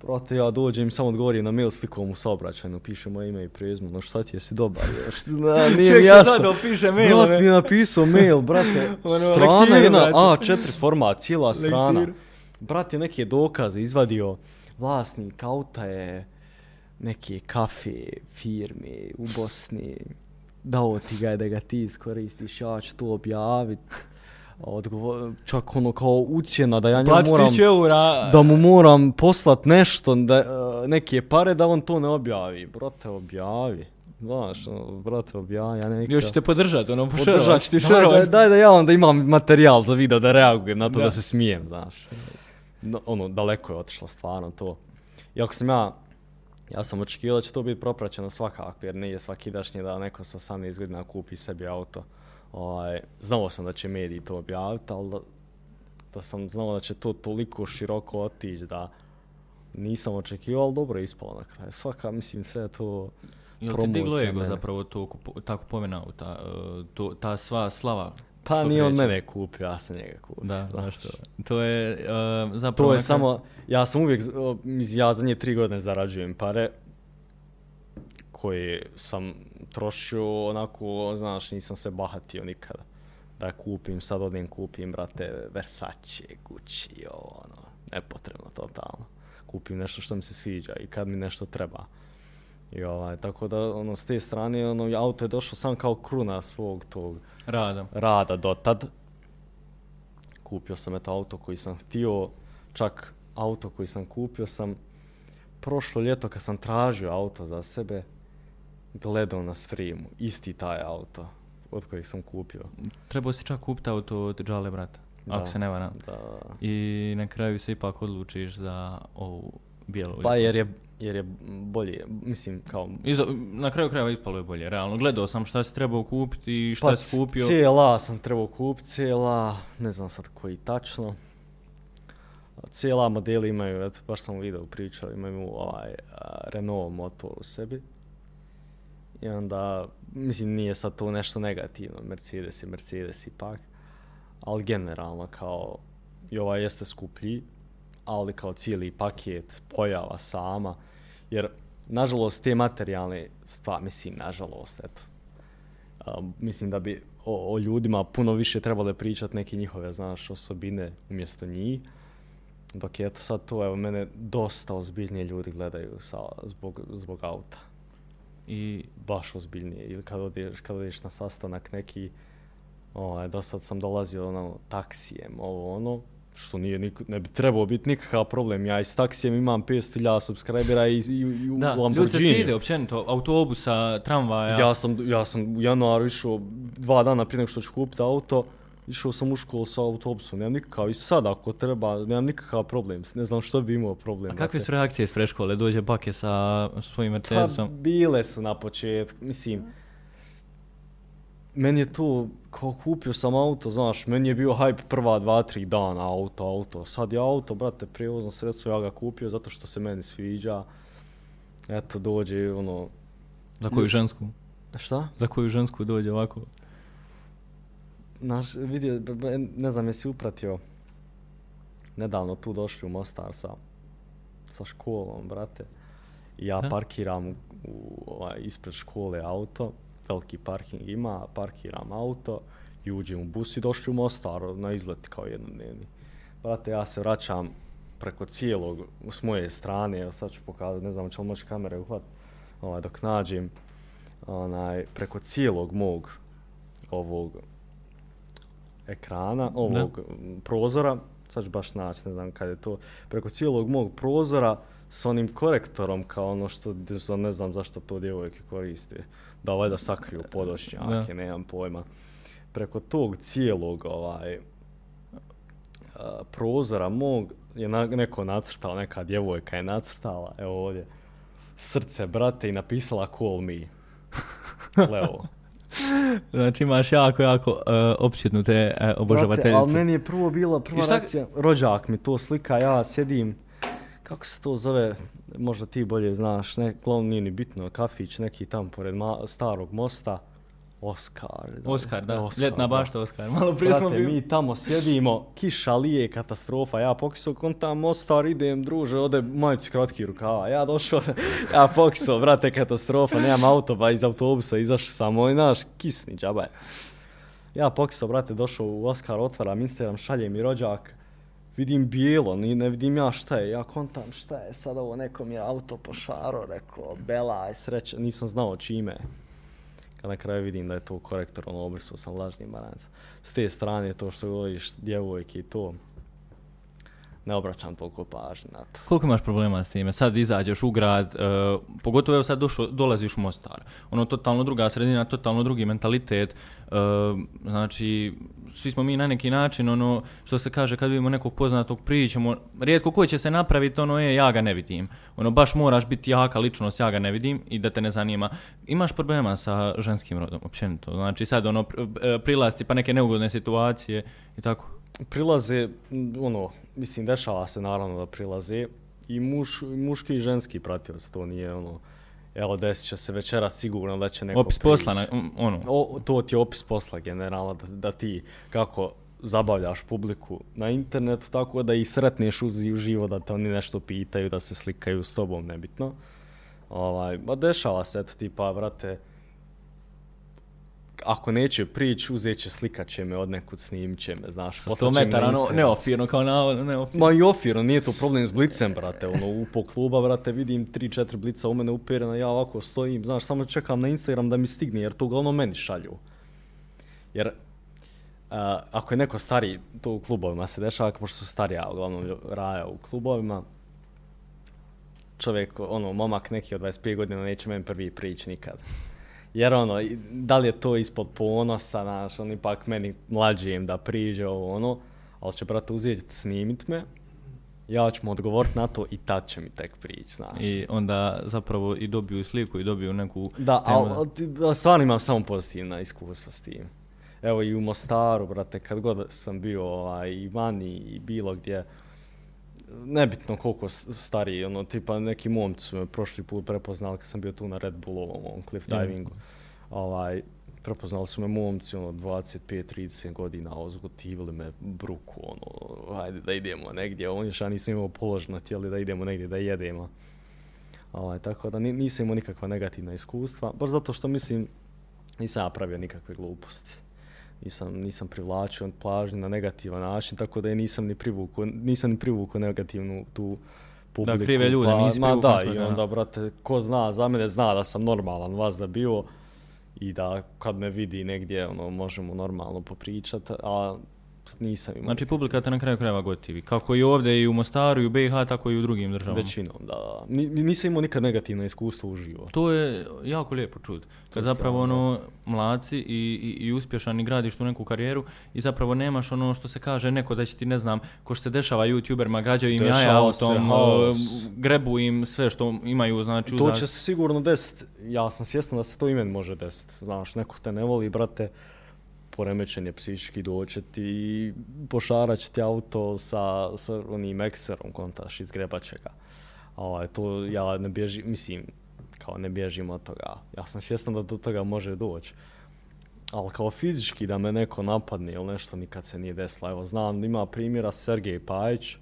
Brate, ja dođem i samo odgovorim na mail slikom u saobraćajnu, piše moje ime i prezime, no šta ti jesi dobar, još, <laughs> na, nije Čovjek mi se jasno. zadao, piše mailove. Brat mi je napisao mail, brate, <laughs> Ono, strana jedna, brate. A4 format, cijela strana. Lektiru. Brat je neke dokaze izvadio, vlasnik auta je neke kafe, firme u Bosni, dao ti ga je da ga ti iskoristiš, ja ću to objavit. Odgovor, čak ono kao ucjena da ja njemu moram, 1000 eura. da mu moram poslat nešto, da, e, neke pare da on to ne objavi. Brate, objavi. Znaš, ono, brate, objavi, ja ne nikada... Još ću te podržati, ono, Podržat ću ti ti, daj, šerovat. daj da ja onda imam materijal za video da reagujem na to da, Da. se smijem, znaš. No, ono, daleko je otišlo stvarno to. Iako sam ja, ja sam očekivao da će to biti propraćeno svakako, jer nije svakidašnje da neko sa 18 godina kupi sebi auto. Ovaj, znao sam da će mediji to objaviti, ali da, da sam znao da će to toliko široko otići da nisam očekivao, ali dobro je ispalo na kraju. Svaka, mislim, sve je to Jel ti diglo promocija ego zapravo to, kupo- ta kupovina auta, e, to, ta sva slava? Pa nije on mene kupio, ja sam njega kupio. Da, znaš. to. To je e, zapravo... To je neka- samo, ja sam uvijek, ja zadnje tri godine zarađujem pare koje sam trošio onako, znaš, nisam se bahatio nikada. Da kupim, sad odem kupim, brate, Versace, Gucci, ovo, ono, nepotrebno totalno. Kupim nešto što mi se sviđa i kad mi nešto treba. I ovaj, tako da, ono, s te strane, ono, auto je došlo sam kao kruna svog tog Rada. rada dotad. Kupio sam eto auto koji sam htio, čak auto koji sam kupio sam prošlo ljeto kad sam tražio auto za sebe, gledao na streamu, isti taj auto od kojeg sam kupio. Trebao si čak kupiti auto od Džale, brata. Ako Da. se ne varam. Da. I na kraju se ipak odlučiš za ovu bijelu. Pa jer je, jer je bolje, mislim kao... Iza, na kraju krajeva ispalo je bolje, realno. Gledao sam šta si trebao kupiti i šta Pa si kupio. CLA sam trebao kupiti, CLA, ne znam sad koji tačno. Cijela modeli imaju, eto, baš sam u videu pričao, imaju ovaj a, Renault motor u sebi. I onda, mislim, nije sad to nešto negativno, Mercedes i Mercedes ipak, ali generalno kao, i ovaj jeste skuplji, ali kao cijeli paket pojava sama, jer, nažalost, te materijalne stvari, mislim, nažalost, eto, a, mislim da bi o, o ljudima puno više trebale pričati neke njihove, znaš, osobine umjesto njih, dok je eto sad to, evo, mene dosta ozbiljnije ljudi gledaju sa, zbog, zbog auta. I baš ozbiljnije. Ili kad odeš, kad odeš na sastanak neki, ovaj, do sad sam dolazio ono, taksijem, ovo ono, što nije, nik, ne bi trebao biti nikakav problem. Ja i s taksijem imam 500.000 subscribera i, i, i u da, Lamborghini. ljudi se stide, općenito, autobusa, tramvaja. Ja sam, ja sam u januaru išao dva dana prije nego što ću kupiti auto, išao sam u školu sa autobusom, nemam nikakav, i sad ako treba, nemam nikakav problem, ne znam što bi imao problem. A kakve su reakcije iz preškole? Dođe bake sa svojim Pa Mercedesom? bile su na početku, mislim, meni je to, kao kupio sam auto, znaš, meni je bio hype prva dva, tri dana, auto, auto, sad je auto, brate, prijevozno sredstvo, ja ga kupio zato što se meni sviđa, eto, dođe, ono, Za koju žensku? šta? Za koju žensku dođe ovako? Naš, vidio, ne znam, jesi upratio, nedavno tu došli u Mostar sa, sa školom, brate, i ja Da. parkiram u, u, ovaj, ispred škole auto, veliki parking ima, parkiram auto i uđem u bus i došli u Mostar na izlet kao jednodnevni. Brate, ja se vraćam preko cijelog, s moje strane, evo sad ću pokazati, ne znam će li moći kamere uhvat, ovaj, dok nađem, onaj, preko cijelog mog ovog ekrana, ovog m, prozora, sad ću baš naći, ne znam kad je to, preko cijelog mog prozora s onim korektorom kao ono što ne znam zašto to djevojke koriste, da valjda sakriju podošnjake, nemam pojma. Preko tog cijelog ovaj, a, prozora mog je na, neko nacrtao, neka djevojka je nacrtala, evo ovdje, srce brate i napisala call me. <laughs> Leo. Znači imaš jako, jako uh, opsjetnute uh, obožavateljice. Brate, ali meni je prvo bila prva šta- reakcija, rođak mi to slika, ja sjedim, kako se to zove, možda ti bolje znaš, ne, glavno nije ni bitno, kafić neki tam pored ma, starog mosta, Oskar. Oskar, da. Oskar, Ljetna da. bašta Oskar. Malo prije smo bili. mi tamo sjedimo, kiša lije, katastrofa, ja pokisao kontam Mostar, idem, druže, ode majici kratki rukava, ja došao, <laughs> ja pokisao, brate, katastrofa, nemam auto, ba iz autobusa izašao sam, moj naš kisni, džabaj. Ja pokisao, brate, došao u Oskar, otvaram Instagram, šalje mi rođak, vidim bijelo, ni, ne vidim ja šta je, ja kontam šta je, sad ovo nekom je auto pošaro, rekao, bela, aj sreća, nisam znao čime. Kad na kraju vidim da je to korektor, ono, obrisao sam lažni maranca. S te strane, to što govoriš, djevojke i to, ne obraćam toliko pažnje na to. Koliko imaš problema s time? Sad izađeš u grad, uh, pogotovo evo sad došao, dolaziš u Mostar. Ono, totalno druga sredina, totalno drugi mentalitet. Uh, znači, svi smo mi na neki način, ono, što se kaže, kad vidimo nekog poznatog pričamo, rijetko ko će se napraviti, ono, je, ja ga ne vidim. Ono, baš moraš biti jaka ličnost, ja ga ne vidim i da te ne zanima. Imaš problema sa ženskim rodom, općenito. Znači, sad, ono, pr- prilasti pa neke neugodne situacije i tako. Prilaze, ono, mislim, dešava se naravno da prilaze i muš, muški i ženski pratioci, to nije ono, evo desit će se večera sigurno da će neko Opis prići. posla, na- mm, ono. O, to ti je opis posla generalno, da, da ti kako zabavljaš publiku na internetu, tako da i sretneš uz, uživo da te oni nešto pitaju, da se slikaju s tobom, nebitno. Ovaj, ma dešava se, eto, tipa, vrate, ako neće prići, uzet će, slikat će me od nekud, snimit će me, znaš. Sa 100 poslat će mi na metara, ono, neofirno, kao navodno, neofirno. Ma i ofirno, nije to problem s blicem, brate, ono, u po kluba, brate, vidim 3-4 blica u mene uperena, ja ovako stojim, znaš, samo čekam na Instagram da mi stigne, jer to uglavnom meni šalju. Jer, a, ako je neko stari, to u klubovima se dešava, pošto su starija, uglavnom, raja u klubovima, čovjek, ono, momak neki od 25 godina neće meni prvi prići nikad. Jer ono, da li je to ispod ponosa, znaš, on ipak meni mlađijem da priđe ovo ono, ali će brate uzeti snimit me, ja ću mu odgovoriti na to i tad će mi tek prići, znaš. I onda zapravo i dobiju sliku i dobiju neku Da, ali al stvarno imam samo pozitivna iskustva s tim. Evo i u Mostaru, brate, kad god sam bio ovaj, i vani i bilo gdje, nebitno koliko stariji, ono, tipa neki momci su me prošli put prepoznali kad sam bio tu na Red Bullovom, ovom cliff Je. divingu. Ovaj, prepoznali su me momci, ono, 25-30 godina, ozgotivili me bruku, ono, ajde da idemo negdje, on još ja nisam imao položeno, htjeli da idemo negdje da jedemo. Ovaj, tako da ni- nisam imao nikakva negativna iskustva, baš zato što mislim, nisam ja pravio nikakve gluposti. Nisam, nisam privlačio pažnju na negativan način, tako da je nisam ni privukao, nisam ni privukao negativnu tu publiku. krive ljude pa, nisi Ma privukao da, i da. onda, brate, ko zna, za mene zna da sam normalan vas da bio i da kad me vidi negdje, ono, možemo normalno popričat, a nisam imao Znači, publika te na kraju krajeva gotivi. Kako i ovdje i u Mostaru i u BiH, tako i u drugim državama. većinom, da. Ni- nisam imao nikad negativno iskustvo uživo. To je jako lijepo čut. Kad zapravo ono, mladci i, i, i uspješan i gradiš tu neku karijeru i zapravo nemaš ono što se kaže neko da će ti, ne znam, ko što se dešava youtuberima, gađaju im jaja autom, grebu im sve što imaju, znači, To uzak- će se sigurno desiti. Ja sam svjestan da se to i meni može desiti. Znaš, neko te ne voli, brate, poremećen je psihički doće ti i pošarat će ti auto sa, sa onim ekserom, kontaš, izgrebat će ga. Ovaj, to ja ne bježim, mislim, kao ne bježim od toga. Ja sam svjestan da do toga može doći. Ali kao fizički da me neko napadne ili nešto nikad se nije desilo. Evo znam, ima primjera Sergej Pajić,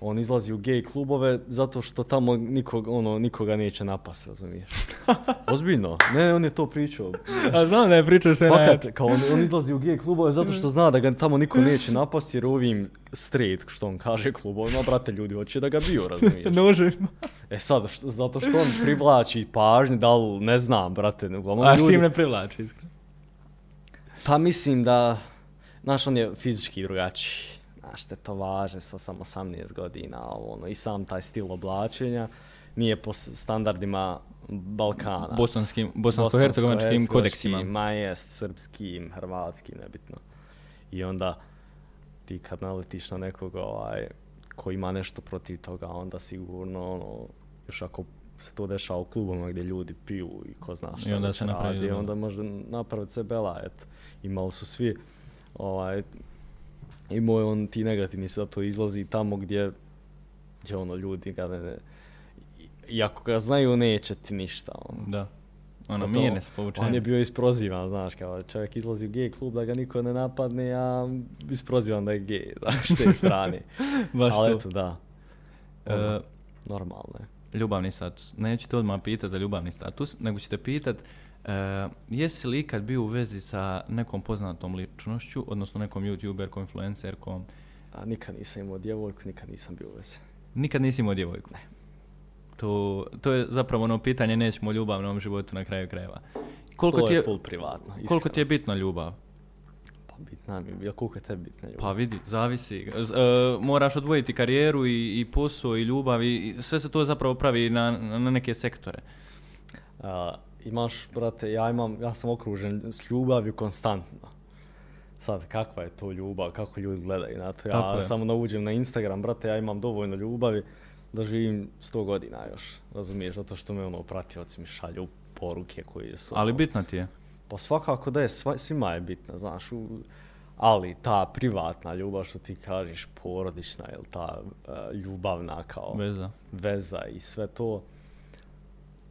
on izlazi u gej klubove zato što tamo nikog, ono, nikoga neće napast, razumiješ? <laughs> Ozbiljno, ne, on je to pričao. A znam da je pričao sve Fakat, kao on, on izlazi u gej klubove zato što zna da ga tamo niko neće napast jer ovim straight, što on kaže klubovima, brate, ljudi hoće da ga bio, razumiješ? <laughs> Nože. E sad, što, zato što on privlači pažnju, da li, ne znam, brate, uglavnom A s ljudi... čim ne privlači, iskreno? Pa mislim da, znaš, on je fizički drugačiji. Znaš, te to važe sa samo 18 godina, ono, i sam taj stil oblačenja nije po standardima Balkana. Bosanskim, bosansko-hercegovačkim kodeksima. Ma jest, srpskim, hrvatskim, nebitno. I onda ti kad naletiš na nekog ovaj, ko ima nešto protiv toga, onda sigurno, ono, još ako se to dešava u klubovima gdje ljudi piju i ko zna I šta onda već se napravi radi, dobro. onda može napraviti se bela, et. Imali su svi, ovaj, imao je on ti negativni, sad to izlazi tamo gdje, gdje ono, ljudi ga ne, ne, i- ako ga znaju, neće ti ništa, ono. Da. Ono, to- mirne se povučene. On je bio isprozivan, znaš, kao čovjek izlazi u gej klub da ga niko ne napadne, a isprozivan da je gej, <laughs> znaš, s te strane. <laughs> Baš Ali to. eto, da. E, Ono, normalno je. ljubavni status. Neću te odmah pitat za ljubavni status, nego ću te pitat uh, jesi li ikad bio u vezi sa nekom poznatom ličnošću, odnosno nekom youtuberkom, influencerkom, A nikad nisam imao djevojku, nikad nisam bio u vezi. nikad nisi imao djevojku? Ne. To, to je zapravo ono pitanje nećemo o ljubavnom životu na kraju krajeva. Koliko to ti je je, full privatno, iskreno. koliko ti je bitna ljubav? Pa bitna mi je, jel koliko je tebi bitna ljubav? Pa vidi, zavisi. Z- e, moraš odvojiti karijeru i, i posao i ljubav i, i sve se to zapravo pravi na, na neke sektore. A, imaš, brate, ja imam, ja sam okružen s ljubavlju konstantno. Sad, kakva je to ljubav, kako ljudi gledaju na to. Tako Ja je. samo nauđem na Instagram, brate, ja imam dovoljno ljubavi da živim 100 godina još, razumiješ, zato što me ono pratioci mi šalju poruke koje su... Ali ono, bitna ti je. Pa svakako da je, sva, svima je bitna, znaš, u, ali ta privatna ljubav što ti kažeš, porodična, ili ta e, ljubavna kao Veza. veza i sve to,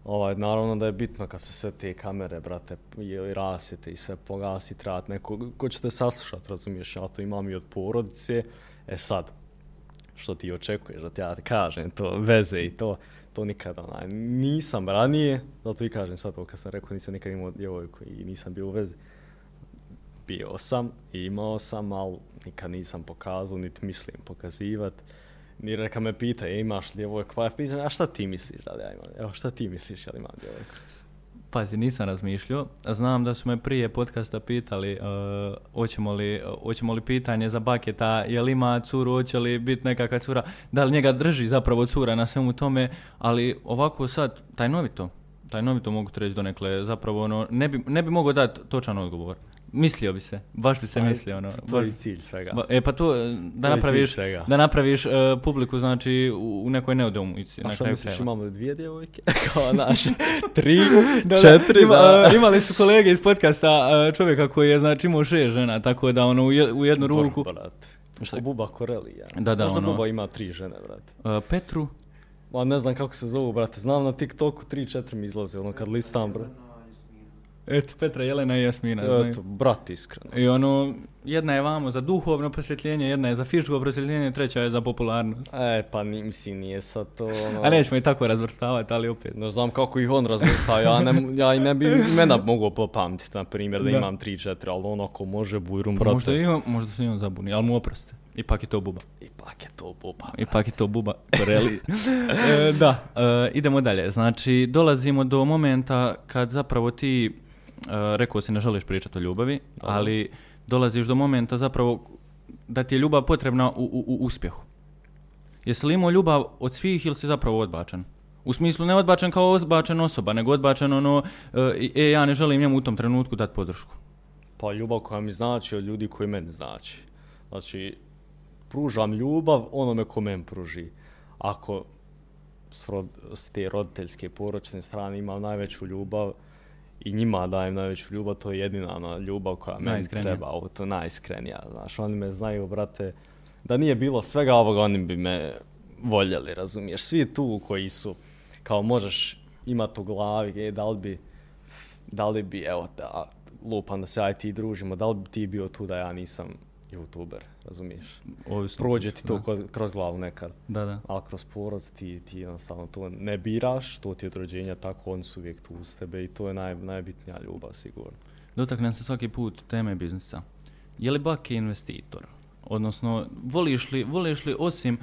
ovaj, naravno da je bitno kad se sve te kamere, brate, i, rasete i sve pogasi, trebate neko ko će te saslušat, razumiješ, ja to imam i od porodice, e sad, što ti očekuješ da ti ja kažem to, veze i to, to nikada onaj, nisam ranije, zato i kažem sad to kad sam rekao nisam nikad imao djevojku i nisam bio u vezi, bio sam i imao sam, ali nikad nisam pokazao, niti mislim pokazivati Ni reka me pita, e, imaš li djevojku, pa ja pitan, a šta ti misliš da li ja imam? Evo, šta ti misliš da li imam djevojku? Pazi, nisam razmišljao. Znam da su me prije podcasta pitali uh, hoćemo, li, hoćemo li pitanje za Baketa, je li ima curu, hoće li biti nekakva cura, da li njega drži zapravo cura na svemu tome, ali ovako sad, tajnovito, tajnovito mogu treći donekle, zapravo ono, ne bi, ne bi mogao dati točan odgovor. Mislio bi se, baš bi se Pa, mislio. Ono, To je cilj svega. Ba- E pa to, e, da To napraviš, svega. da napraviš uh, publiku, znači, u, u nekoj neodomici. A na šta kraju misliš, imamo dvije djevojke? <laughs> Kao naše, tri, <laughs> Da, da, četiri, ima, da. e, imali su kolege iz podcasta e, čovjeka koji je znači imao šest žena, tako da ono u, je- u jednu ruku, Vrh, brate. Što Buba Koreli, ja. Da, da, Možda ono- Buba ima tri žene, brate. Uh, Petru, Ma ne znam kako se zovu, brate. Znam na TikToku 3-4 mi izlaze, ono kad listam, brate. Eto, Petra, Jelena i Jasmina. znaju. Eto, brat, iskreno. I ono, jedna je vamo za duhovno prosvjetljenje, jedna je za fiško prosvjetljenje, treća je za popularnost. E, pa ni, mislim, nije sad to, ono... A nećemo i tako razvrstavati, ali opet. Ne znam kako ih on razvrstao, ja, ne, ja i ne bi imena mogao popamtiti, na primjer, da, Da. imam 3-4, ali onako može bujrum, Pa brate. možda, i on, možda se i on zabuni, ali mu oproste. Ipak je to buba. Ipak je to Buba. Ipak je to buba Koreli. e, da, e, idemo dalje. Znači, dolazimo do momenta kad zapravo ti, rekao si ne želiš pričati o ljubavi, Dobro. ali dolaziš do momenta zapravo da ti je ljubav potrebna u, u, u uspjehu. Jesi li imao ljubav od svih ili si zapravo odbačen? U smislu ne odbačen kao odbačen osoba, nego odbačen ono, e, e, ja ne želim njemu u tom trenutku dati podršku. Pa ljubav koja mi znači od ljudi koji meni znači. Znači, pružam ljubav onome ko meni pruži. Ako s, rod, s te roditeljske poročne strane imam najveću ljubav i njima dajem najveću ljubav, to je jedina ona ljubav koja meni treba, ovo to najiskrenija, znaš, oni me znaju, brate, da nije bilo svega ovoga, oni bi me voljeli, razumiješ, svi tu koji su, kao možeš imati u glavi, e, da li bi, da li bi, evo, da, lupam da se i ti družimo, da li bi ti bio tu da ja nisam youtuber, razumiješ? Ovisno. Prođe ti to Da. kroz, glavu nekad. Da, da. Ali kroz porod ti, ti jednostavno to ne biraš, to ti je od rođenja tako, oni su uvijek tu uz tebe i to je naj, najbitnija ljubav sigurno. Dotaknem se svaki put teme biznisa. Je li Baki investitor? Odnosno, voliš li, voliš li osim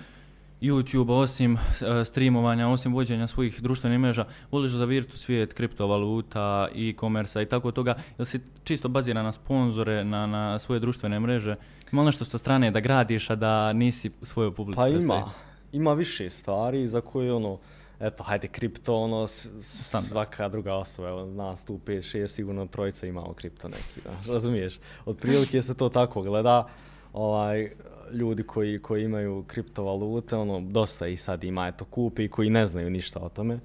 YouTube, osim uh, streamovanja, osim vođenja svojih društvenih mreža, voliš za virtu svijet, kriptovaluta, e-commerce i tako toga, ili si čisto baziran na sponzore, na, na svoje društvene mreže? Ima li nešto sa strane da gradiš, a da nisi svoju publiku Pa ima, ima više stvari za koje ono, eto, hajde, kripto, ono, s- s- Standard. svaka druga osoba, evo, nas tu 5, 6, sigurno trojica imamo kripto neki, znaš, razumiješ? Od prilike se to tako gleda, ovaj, ljudi koji, koji imaju kriptovalute, ono, dosta ih sad ima, eto, kupe i koji ne znaju ništa o tome,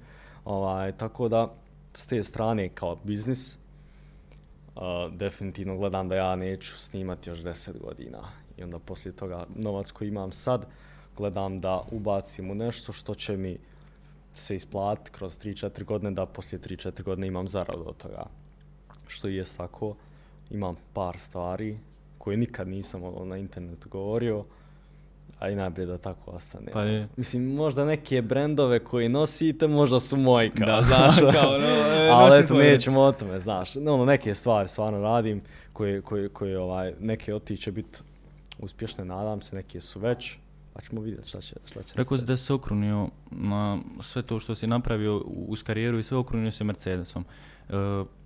ovaj, tako da, s te strane, kao biznis, Uh, definitivno gledam da ja neću snimati još 10 godina i onda poslije toga novac koji imam sad gledam da ubacim u nešto što će mi se isplatiti kroz 3-4 godine da poslije 3-4 godine imam zaradu od toga. Što i jest tako, imam par stvari koje nikad nisam ono, na internetu govorio, a i najbolje da tako ostane. Pa je. Mislim, možda neke brendove koje nosite, možda su moji, kao, Da, <laughs> znaš, kao, no, e, ali eto, tvoje. nećemo o tome, znaš, no, ono, neke stvari stvarno radim, koje, koje, koje ovaj, neke od tih će biti uspješne, nadam se, neke su već, pa ćemo vidjeti šta će, šta će Rekao si da se okrunio na sve to što si napravio uz karijeru i sve okrunio se Mercedesom. E,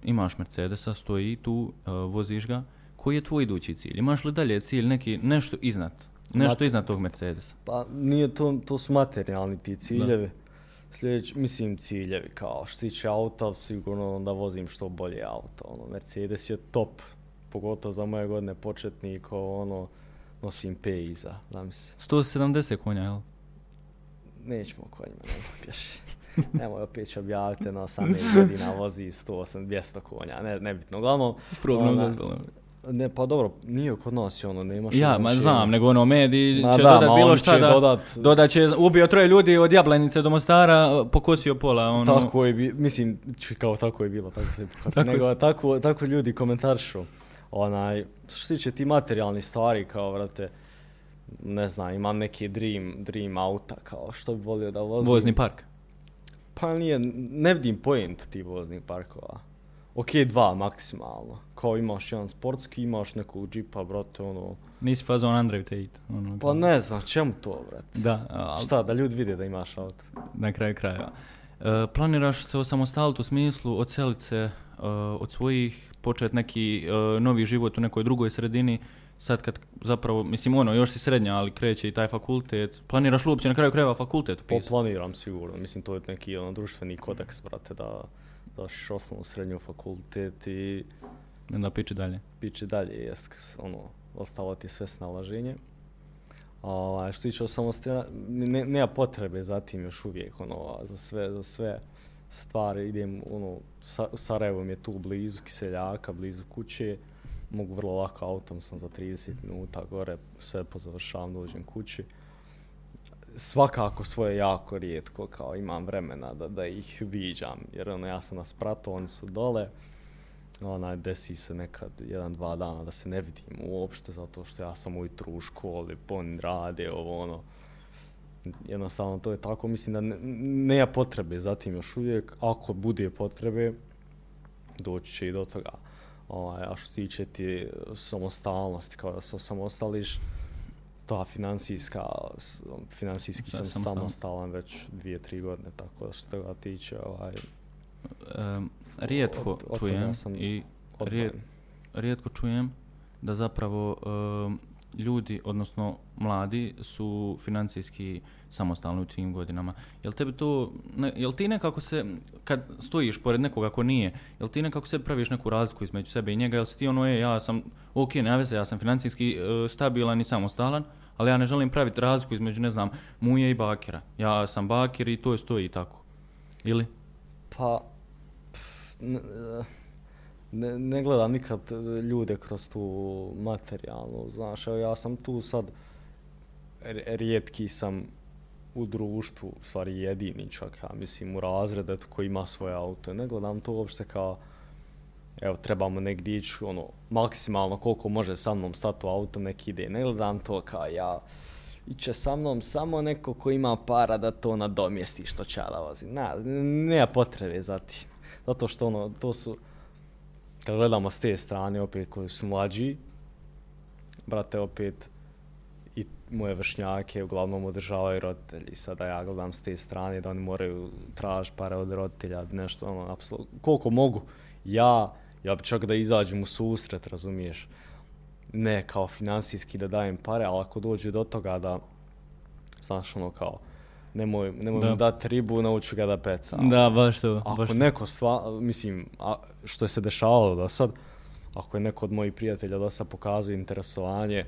imaš Mercedesa, stoji tu, e, voziš ga. Koji je tvoj idući cilj? Imaš li dalje cilj neki nešto iznad? Nešto iznad tog Mercedesa? Pa nije to, to su materijalni ti ciljevi. Sljedeći, mislim ciljevi kao što tiče auta, sigurno da vozim što bolje auto. Ono, Mercedes je top, pogotovo za moje godine početnika, ono, nosim P iza, znam se. 170 konja, jel? Nećemo konjima, nemoj pješi. <laughs> Nemoj opet će objaviti na 18 godina vozi 108, 200 konja, ne, nebitno. Uglavnom, Problem, ona-. Ne, pa dobro, nije kod nas je ono, nemaš... Ja, ono ma znam, nego ono mediji Ma će da, dodat bilo šta da... dodat- Dodat će, ubio troje ljudi od Jablanice do Mostara, pokosio pola, ono... Tako je, bi, mislim, kao tako je bilo, tako se Tako je. nego, tako, tako ljudi komentarišu. Onaj, što se tiče ti materijalni stvari, kao, vrate, ne znam, imam neki dream, dream auta, kao, što bi volio da vozim. Vozni park. Pa nije, ne vidim point tih voznih parkova. Ok, dva maksimalno. Kao imaš jedan sportski, imaš nekog džipa, brate, ono... Nisi fazon Andrej Tate. Ono, Pa ne znam, čemu to, brate? Da, ali Šta, da ljudi vide da imaš auto? na kraju krajeva. E, planiraš se osamostaliti u smislu odselit se e, od svojih, počet neki e, novi život u nekoj drugoj sredini, sad kad zapravo, mislim ono, još si srednja, ali kreće i taj fakultet, planiraš li uopće na kraju krajeva fakultet Pa upisati? planiram sigurno, mislim to je neki ono, društveni kodeks, brate, da završiš osnovnu srednju fakultet i onda piči dalje. piće dalje, jest, ono, ostalo ti sve snalaženje. Ovaj, što tiče samostalja, ne, nema potrebe za tim još uvijek, ono, za sve, za sve stvari idem, ono, sa, Sarajevo mi je tu blizu Kiseljaka, blizu kuće, mogu vrlo lako autom, sam za 30 minuta gore, sve pozavršavam, dođem kući. Svakako svoje jako rijetko, kao imam vremena da, da ih viđam, jer ono, ja sam na spratu, oni su dole, onaj, desi se nekad jedan, dva dana da se ne vidim uopšte, zato što ja sam ujutru u školi, pon rade, ovo ono, jednostavno to je tako, mislim da ne, nema potrebe zatim još uvijek, ako bude potrebe, doći će i do toga. Ovaj, a što se tiče ti eh, samostalnosti, kao da se osamostališ, ta financijska, financijski sam samostalan već dvije, tri godine, tako da što se toga tiče, ovaj, um, rijetko od, od čujem i rijet, rijetko čujem da zapravo um, ljudi, odnosno mladi, su financijski samostalni u tim godinama. Jel tebi to, ne, jel ti nekako se, kad stojiš pored nekoga ko nije, jel ti nekako se praviš neku razliku između sebe i njega, jel si ti ono je, ja sam, ok, ne veze, ja sam financijski uh, stabilan i samostalan, ali ja ne želim praviti razliku između, ne znam, muje i bakera. Ja sam baker i to je stoji tako. Ili? Pa, eh, ne, ne gledam nikad eh, ljude kroz tu materijalnu, znaš, evo ja sam tu sad, rijetki sam u društvu, u stvari jedini čak, ja mislim, u razredu koji ima svoje auto. Ne gledam to uopšte kao, evo, trebamo negdje ići, ono, maksimalno koliko može sa mnom stati u auto, neki ide. Ne gledam to kao ja, iće sa mnom samo neko ko ima para da to nadomjesti što će da vozi. Na, nema potrebe za tim. Zato što, ono, to su, kad gledamo s te strane, opet koji su mlađi, brate, opet, i moje vršnjake uglavnom održavaju roditelji. Sada ja gledam s te strane da oni moraju traž pare od roditelja, nešto, ono, apsolutno, koliko mogu. Ja, ja bi čak da izađem u susret, razumiješ, ne kao finansijski da dajem pare, ali ako dođe do toga da, znaš, ono, kao, nemoj, nemoj da. mu dati ribu, nauču ga da peca. Da, baš to. Ako baš neko stva, mislim, a, što je se dešavalo do sad, ako je neko od mojih prijatelja do sad pokazuje interesovanje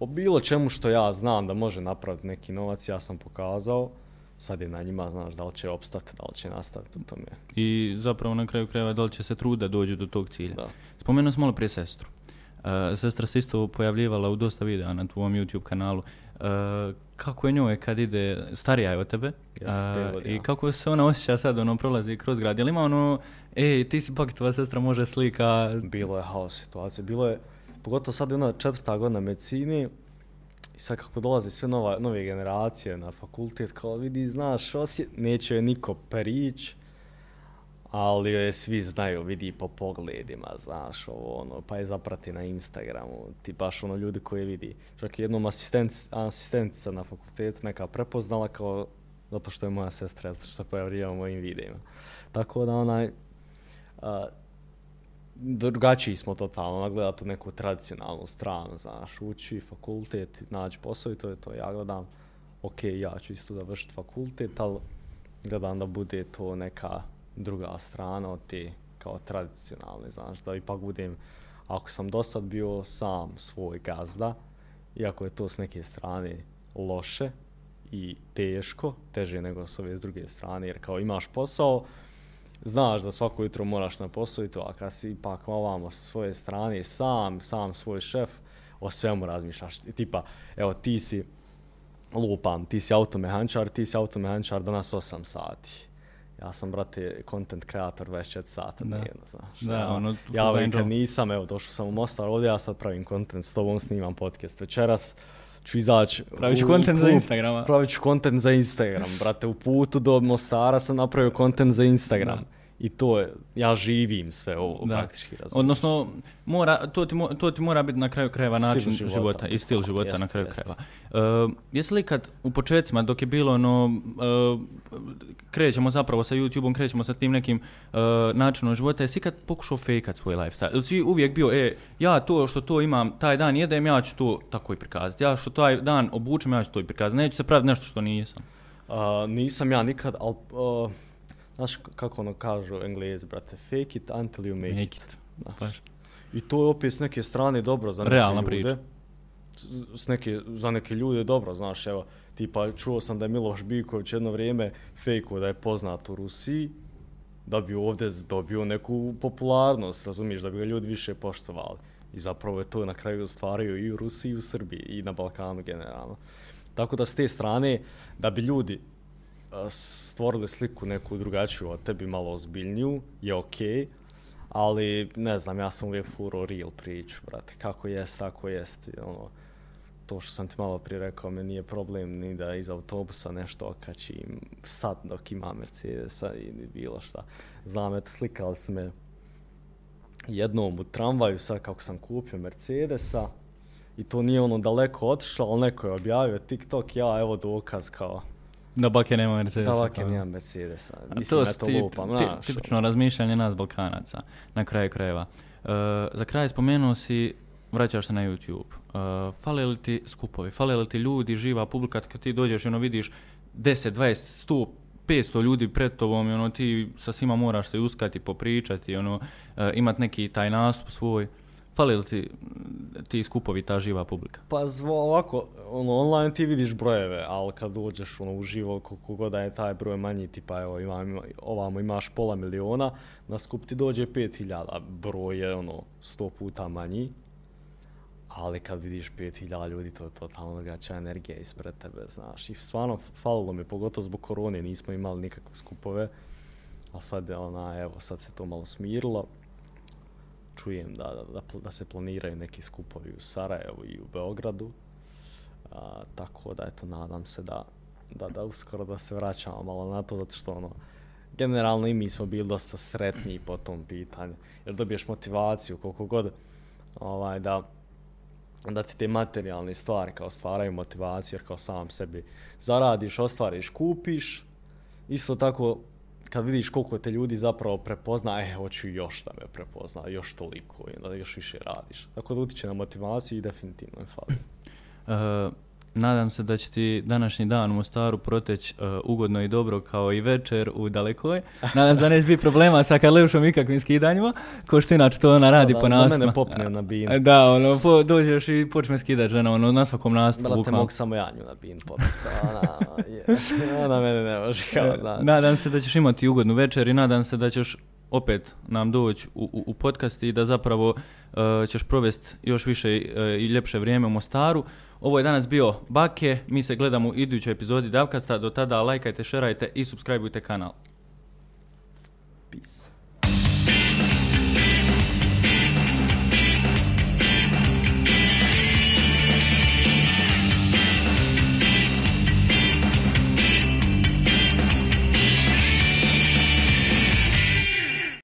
o bilo čemu što ja znam da može napraviti neki novac, ja sam pokazao, sad je na njima, znaš, da li će opstati, da li će nastaviti u tome. I zapravo na kraju krajeva da li će se truda dođu do tog cilja. Da. Spomenuo sam malo prije sestru. Uh, sestra se isto pojavljivala u dosta videa na tvojom YouTube kanalu. Uh, kako je njoj kad ide, starija je od tebe, yes, uh, i kako se ona osjeća sad, ono, prolazi kroz grad, jel ima ono, ej, ti si pak tvoja sestra, može slika? Bilo je haos situacija, bilo je, pogotovo sad je ona četvrta godina medicini, i sad kako dolaze sve nova, nove generacije na fakultet, kao vidi, znaš, osje, neće je niko perić, ali je svi znaju, vidi po pogledima, znaš, ovo, ono, pa je zaprati na Instagramu, ti baš ono ljudi koje vidi. Čak i jednom asistent, asistentica na fakultetu neka prepoznala kao, zato što je moja sestra, zato što se pojavljava u mojim videima. Tako da onaj, a, drugačiji smo totalno, ona gleda tu neku tradicionalnu stranu, znaš, uči fakultet, nađi posao i to je to, ja gledam, ok, ja ću isto završiti fakultet, ali gledam da bude to neka druga strana od te kao tradicionalne, znaš, da ipak budem, ako sam do sad bio sam svoj gazda, iako je to s neke strane loše i teško, teže nego s ove s druge strane, jer kao imaš posao, znaš da svako jutro moraš na posao i to, a kad si ipak ovamo sa svoje strane sam, sam svoj šef, o svemu razmišljaš. Tipa, evo, ti si, lupam, ti si automehančar, ti si automehančar danas 8 sati ja sam, brate, content kreator 24 sata da. dnevno, znaš. Da, ja, ono, ja ovaj kad nisam, evo, došao sam u Mostar, ovdje ja sad pravim content, s tobom snimam podcast večeras, ću izaći... Pravit ću content za Instagrama. Pravit ću content za Instagram, brate, u putu do Mostara sam napravio content za Instagram. Da i to je, ja živim sve ovo da. praktički razumiješ. Odnosno, mora, to, ti, to ti mora biti na kraju krajeva način života, života i stil života jest, na kraju jest. krajeva. Uh, jesi li kad u početcima dok je bilo ono, uh, krećemo zapravo sa YouTube-om, krećemo sa tim nekim uh, načinom života, jesi kad pokušao fejkat svoj lifestyle? Ili si uvijek bio, e, ja to što to imam, taj dan jedem, ja ću to tako i prikazati. Ja što taj dan obučem, ja ću to i prikazati. Neću se praviti nešto što nisam. Uh, nisam ja nikad, ali... Uh, Znaš kako ono kažu englezi, brate, fake it until you make, make it. it. Baš. I to je opet s neke strane dobro za neke Realna ljude. Priča. S neke, za neke ljude dobro, znaš, evo, tipa čuo sam da je Miloš Biković jedno vrijeme fejko da je poznat u Rusiji da bi ovdje dobio neku popularnost, razumiješ, da bi ga ljudi više poštovali. I zapravo je to na kraju ostvario i u Rusiji i u Srbiji i na Balkanu generalno. Tako da s te strane, da bi ljudi stvorili sliku neku drugačiju od tebi, malo ozbiljniju, je okej. Okay, ali ne znam, ja sam uvijek furo real priču, brate, kako jest, tako jest, ono, to što sam ti malo prije rekao, me nije problem ni da iz autobusa nešto okačim sad dok ima Mercedesa ili bilo šta. Znam, eto, slikali su me jednom u tramvaju sad kako sam kupio Mercedesa i to nije ono daleko otišlo, ali neko je objavio TikTok, ja evo dokaz kao Da bake nema Mercedesa. Da bake nema Mercedesa. Mislim, to eto lupam, tip, tipično razmišljanje nas Balkanaca, na kraju krajeva. Uh, za kraj spomenuo si, vraćaš se na YouTube. Uh, fale li ti skupovi, fale li ti ljudi, živa publika, kad ti dođeš i ono vidiš 10, 20, 100, 500 ljudi pred tobom i ono ti sa svima moraš se uskati, popričati, ono, uh, imat neki taj nastup svoj. Fali li ti ti skupovi, ta živa publika? Pa zvo, ovako, ono, online ti vidiš brojeve, ali kad dođeš ono, uživo, koliko god da je taj broj manji, tipa evo, imam, ovamo imaš pola miliona, na skup ti dođe 5000, broj je ono, 100 puta manji, ali kad vidiš 5000 ljudi, to je totalno drugačija energija ispred tebe, znaš. I stvarno, falilo mi, pogotovo zbog korone, nismo imali nikakve skupove, a sad je ona, evo, sad se to malo smirilo, čujem da, da, da, da se planiraju neki skupovi u Sarajevu i u Beogradu. A, tako da, eto, nadam se da, da, da uskoro da se vraćamo malo na to, zato što, ono, generalno i mi smo bili dosta sretni po tom pitanju. Jer dobiješ motivaciju koliko god ovaj, da, da ti te materijalne stvari kao stvaraju motivaciju, jer kao sam sebi zaradiš, ostvariš, kupiš. Isto tako kad vidiš koliko te ljudi zapravo prepozna, e, hoću još da me prepozna, još toliko, i da još više radiš. Tako da utiče na motivaciju i definitivno je fali. Uh, <clears throat> nadam se da će ti današnji dan u Mostaru proteć uh, ugodno i dobro kao i večer u Dalekoj. Nadam se da neće biti problema sa Karleušom i kakvim skidanjima, ko što inače to ona radi da, po nastupu. Da mene popne na bin. Da, ono, po, dođeš i počne skidati žena ono, na svakom nastupu. Brate, mogu samo ja nju na bin popne. Ona, je, ona mene ne može kao da. Nadam se da ćeš imati ugodnu večer i nadam se da ćeš opet nam doći u, u, u podcast i da zapravo uh, ćeš provesti još više uh, i ljepše vrijeme u Mostaru. Ovo je danas bio Bake, mi se gledamo u idućoj epizodi Davkasta, do tada lajkajte, šerajte i subscribeujte kanal. Peace.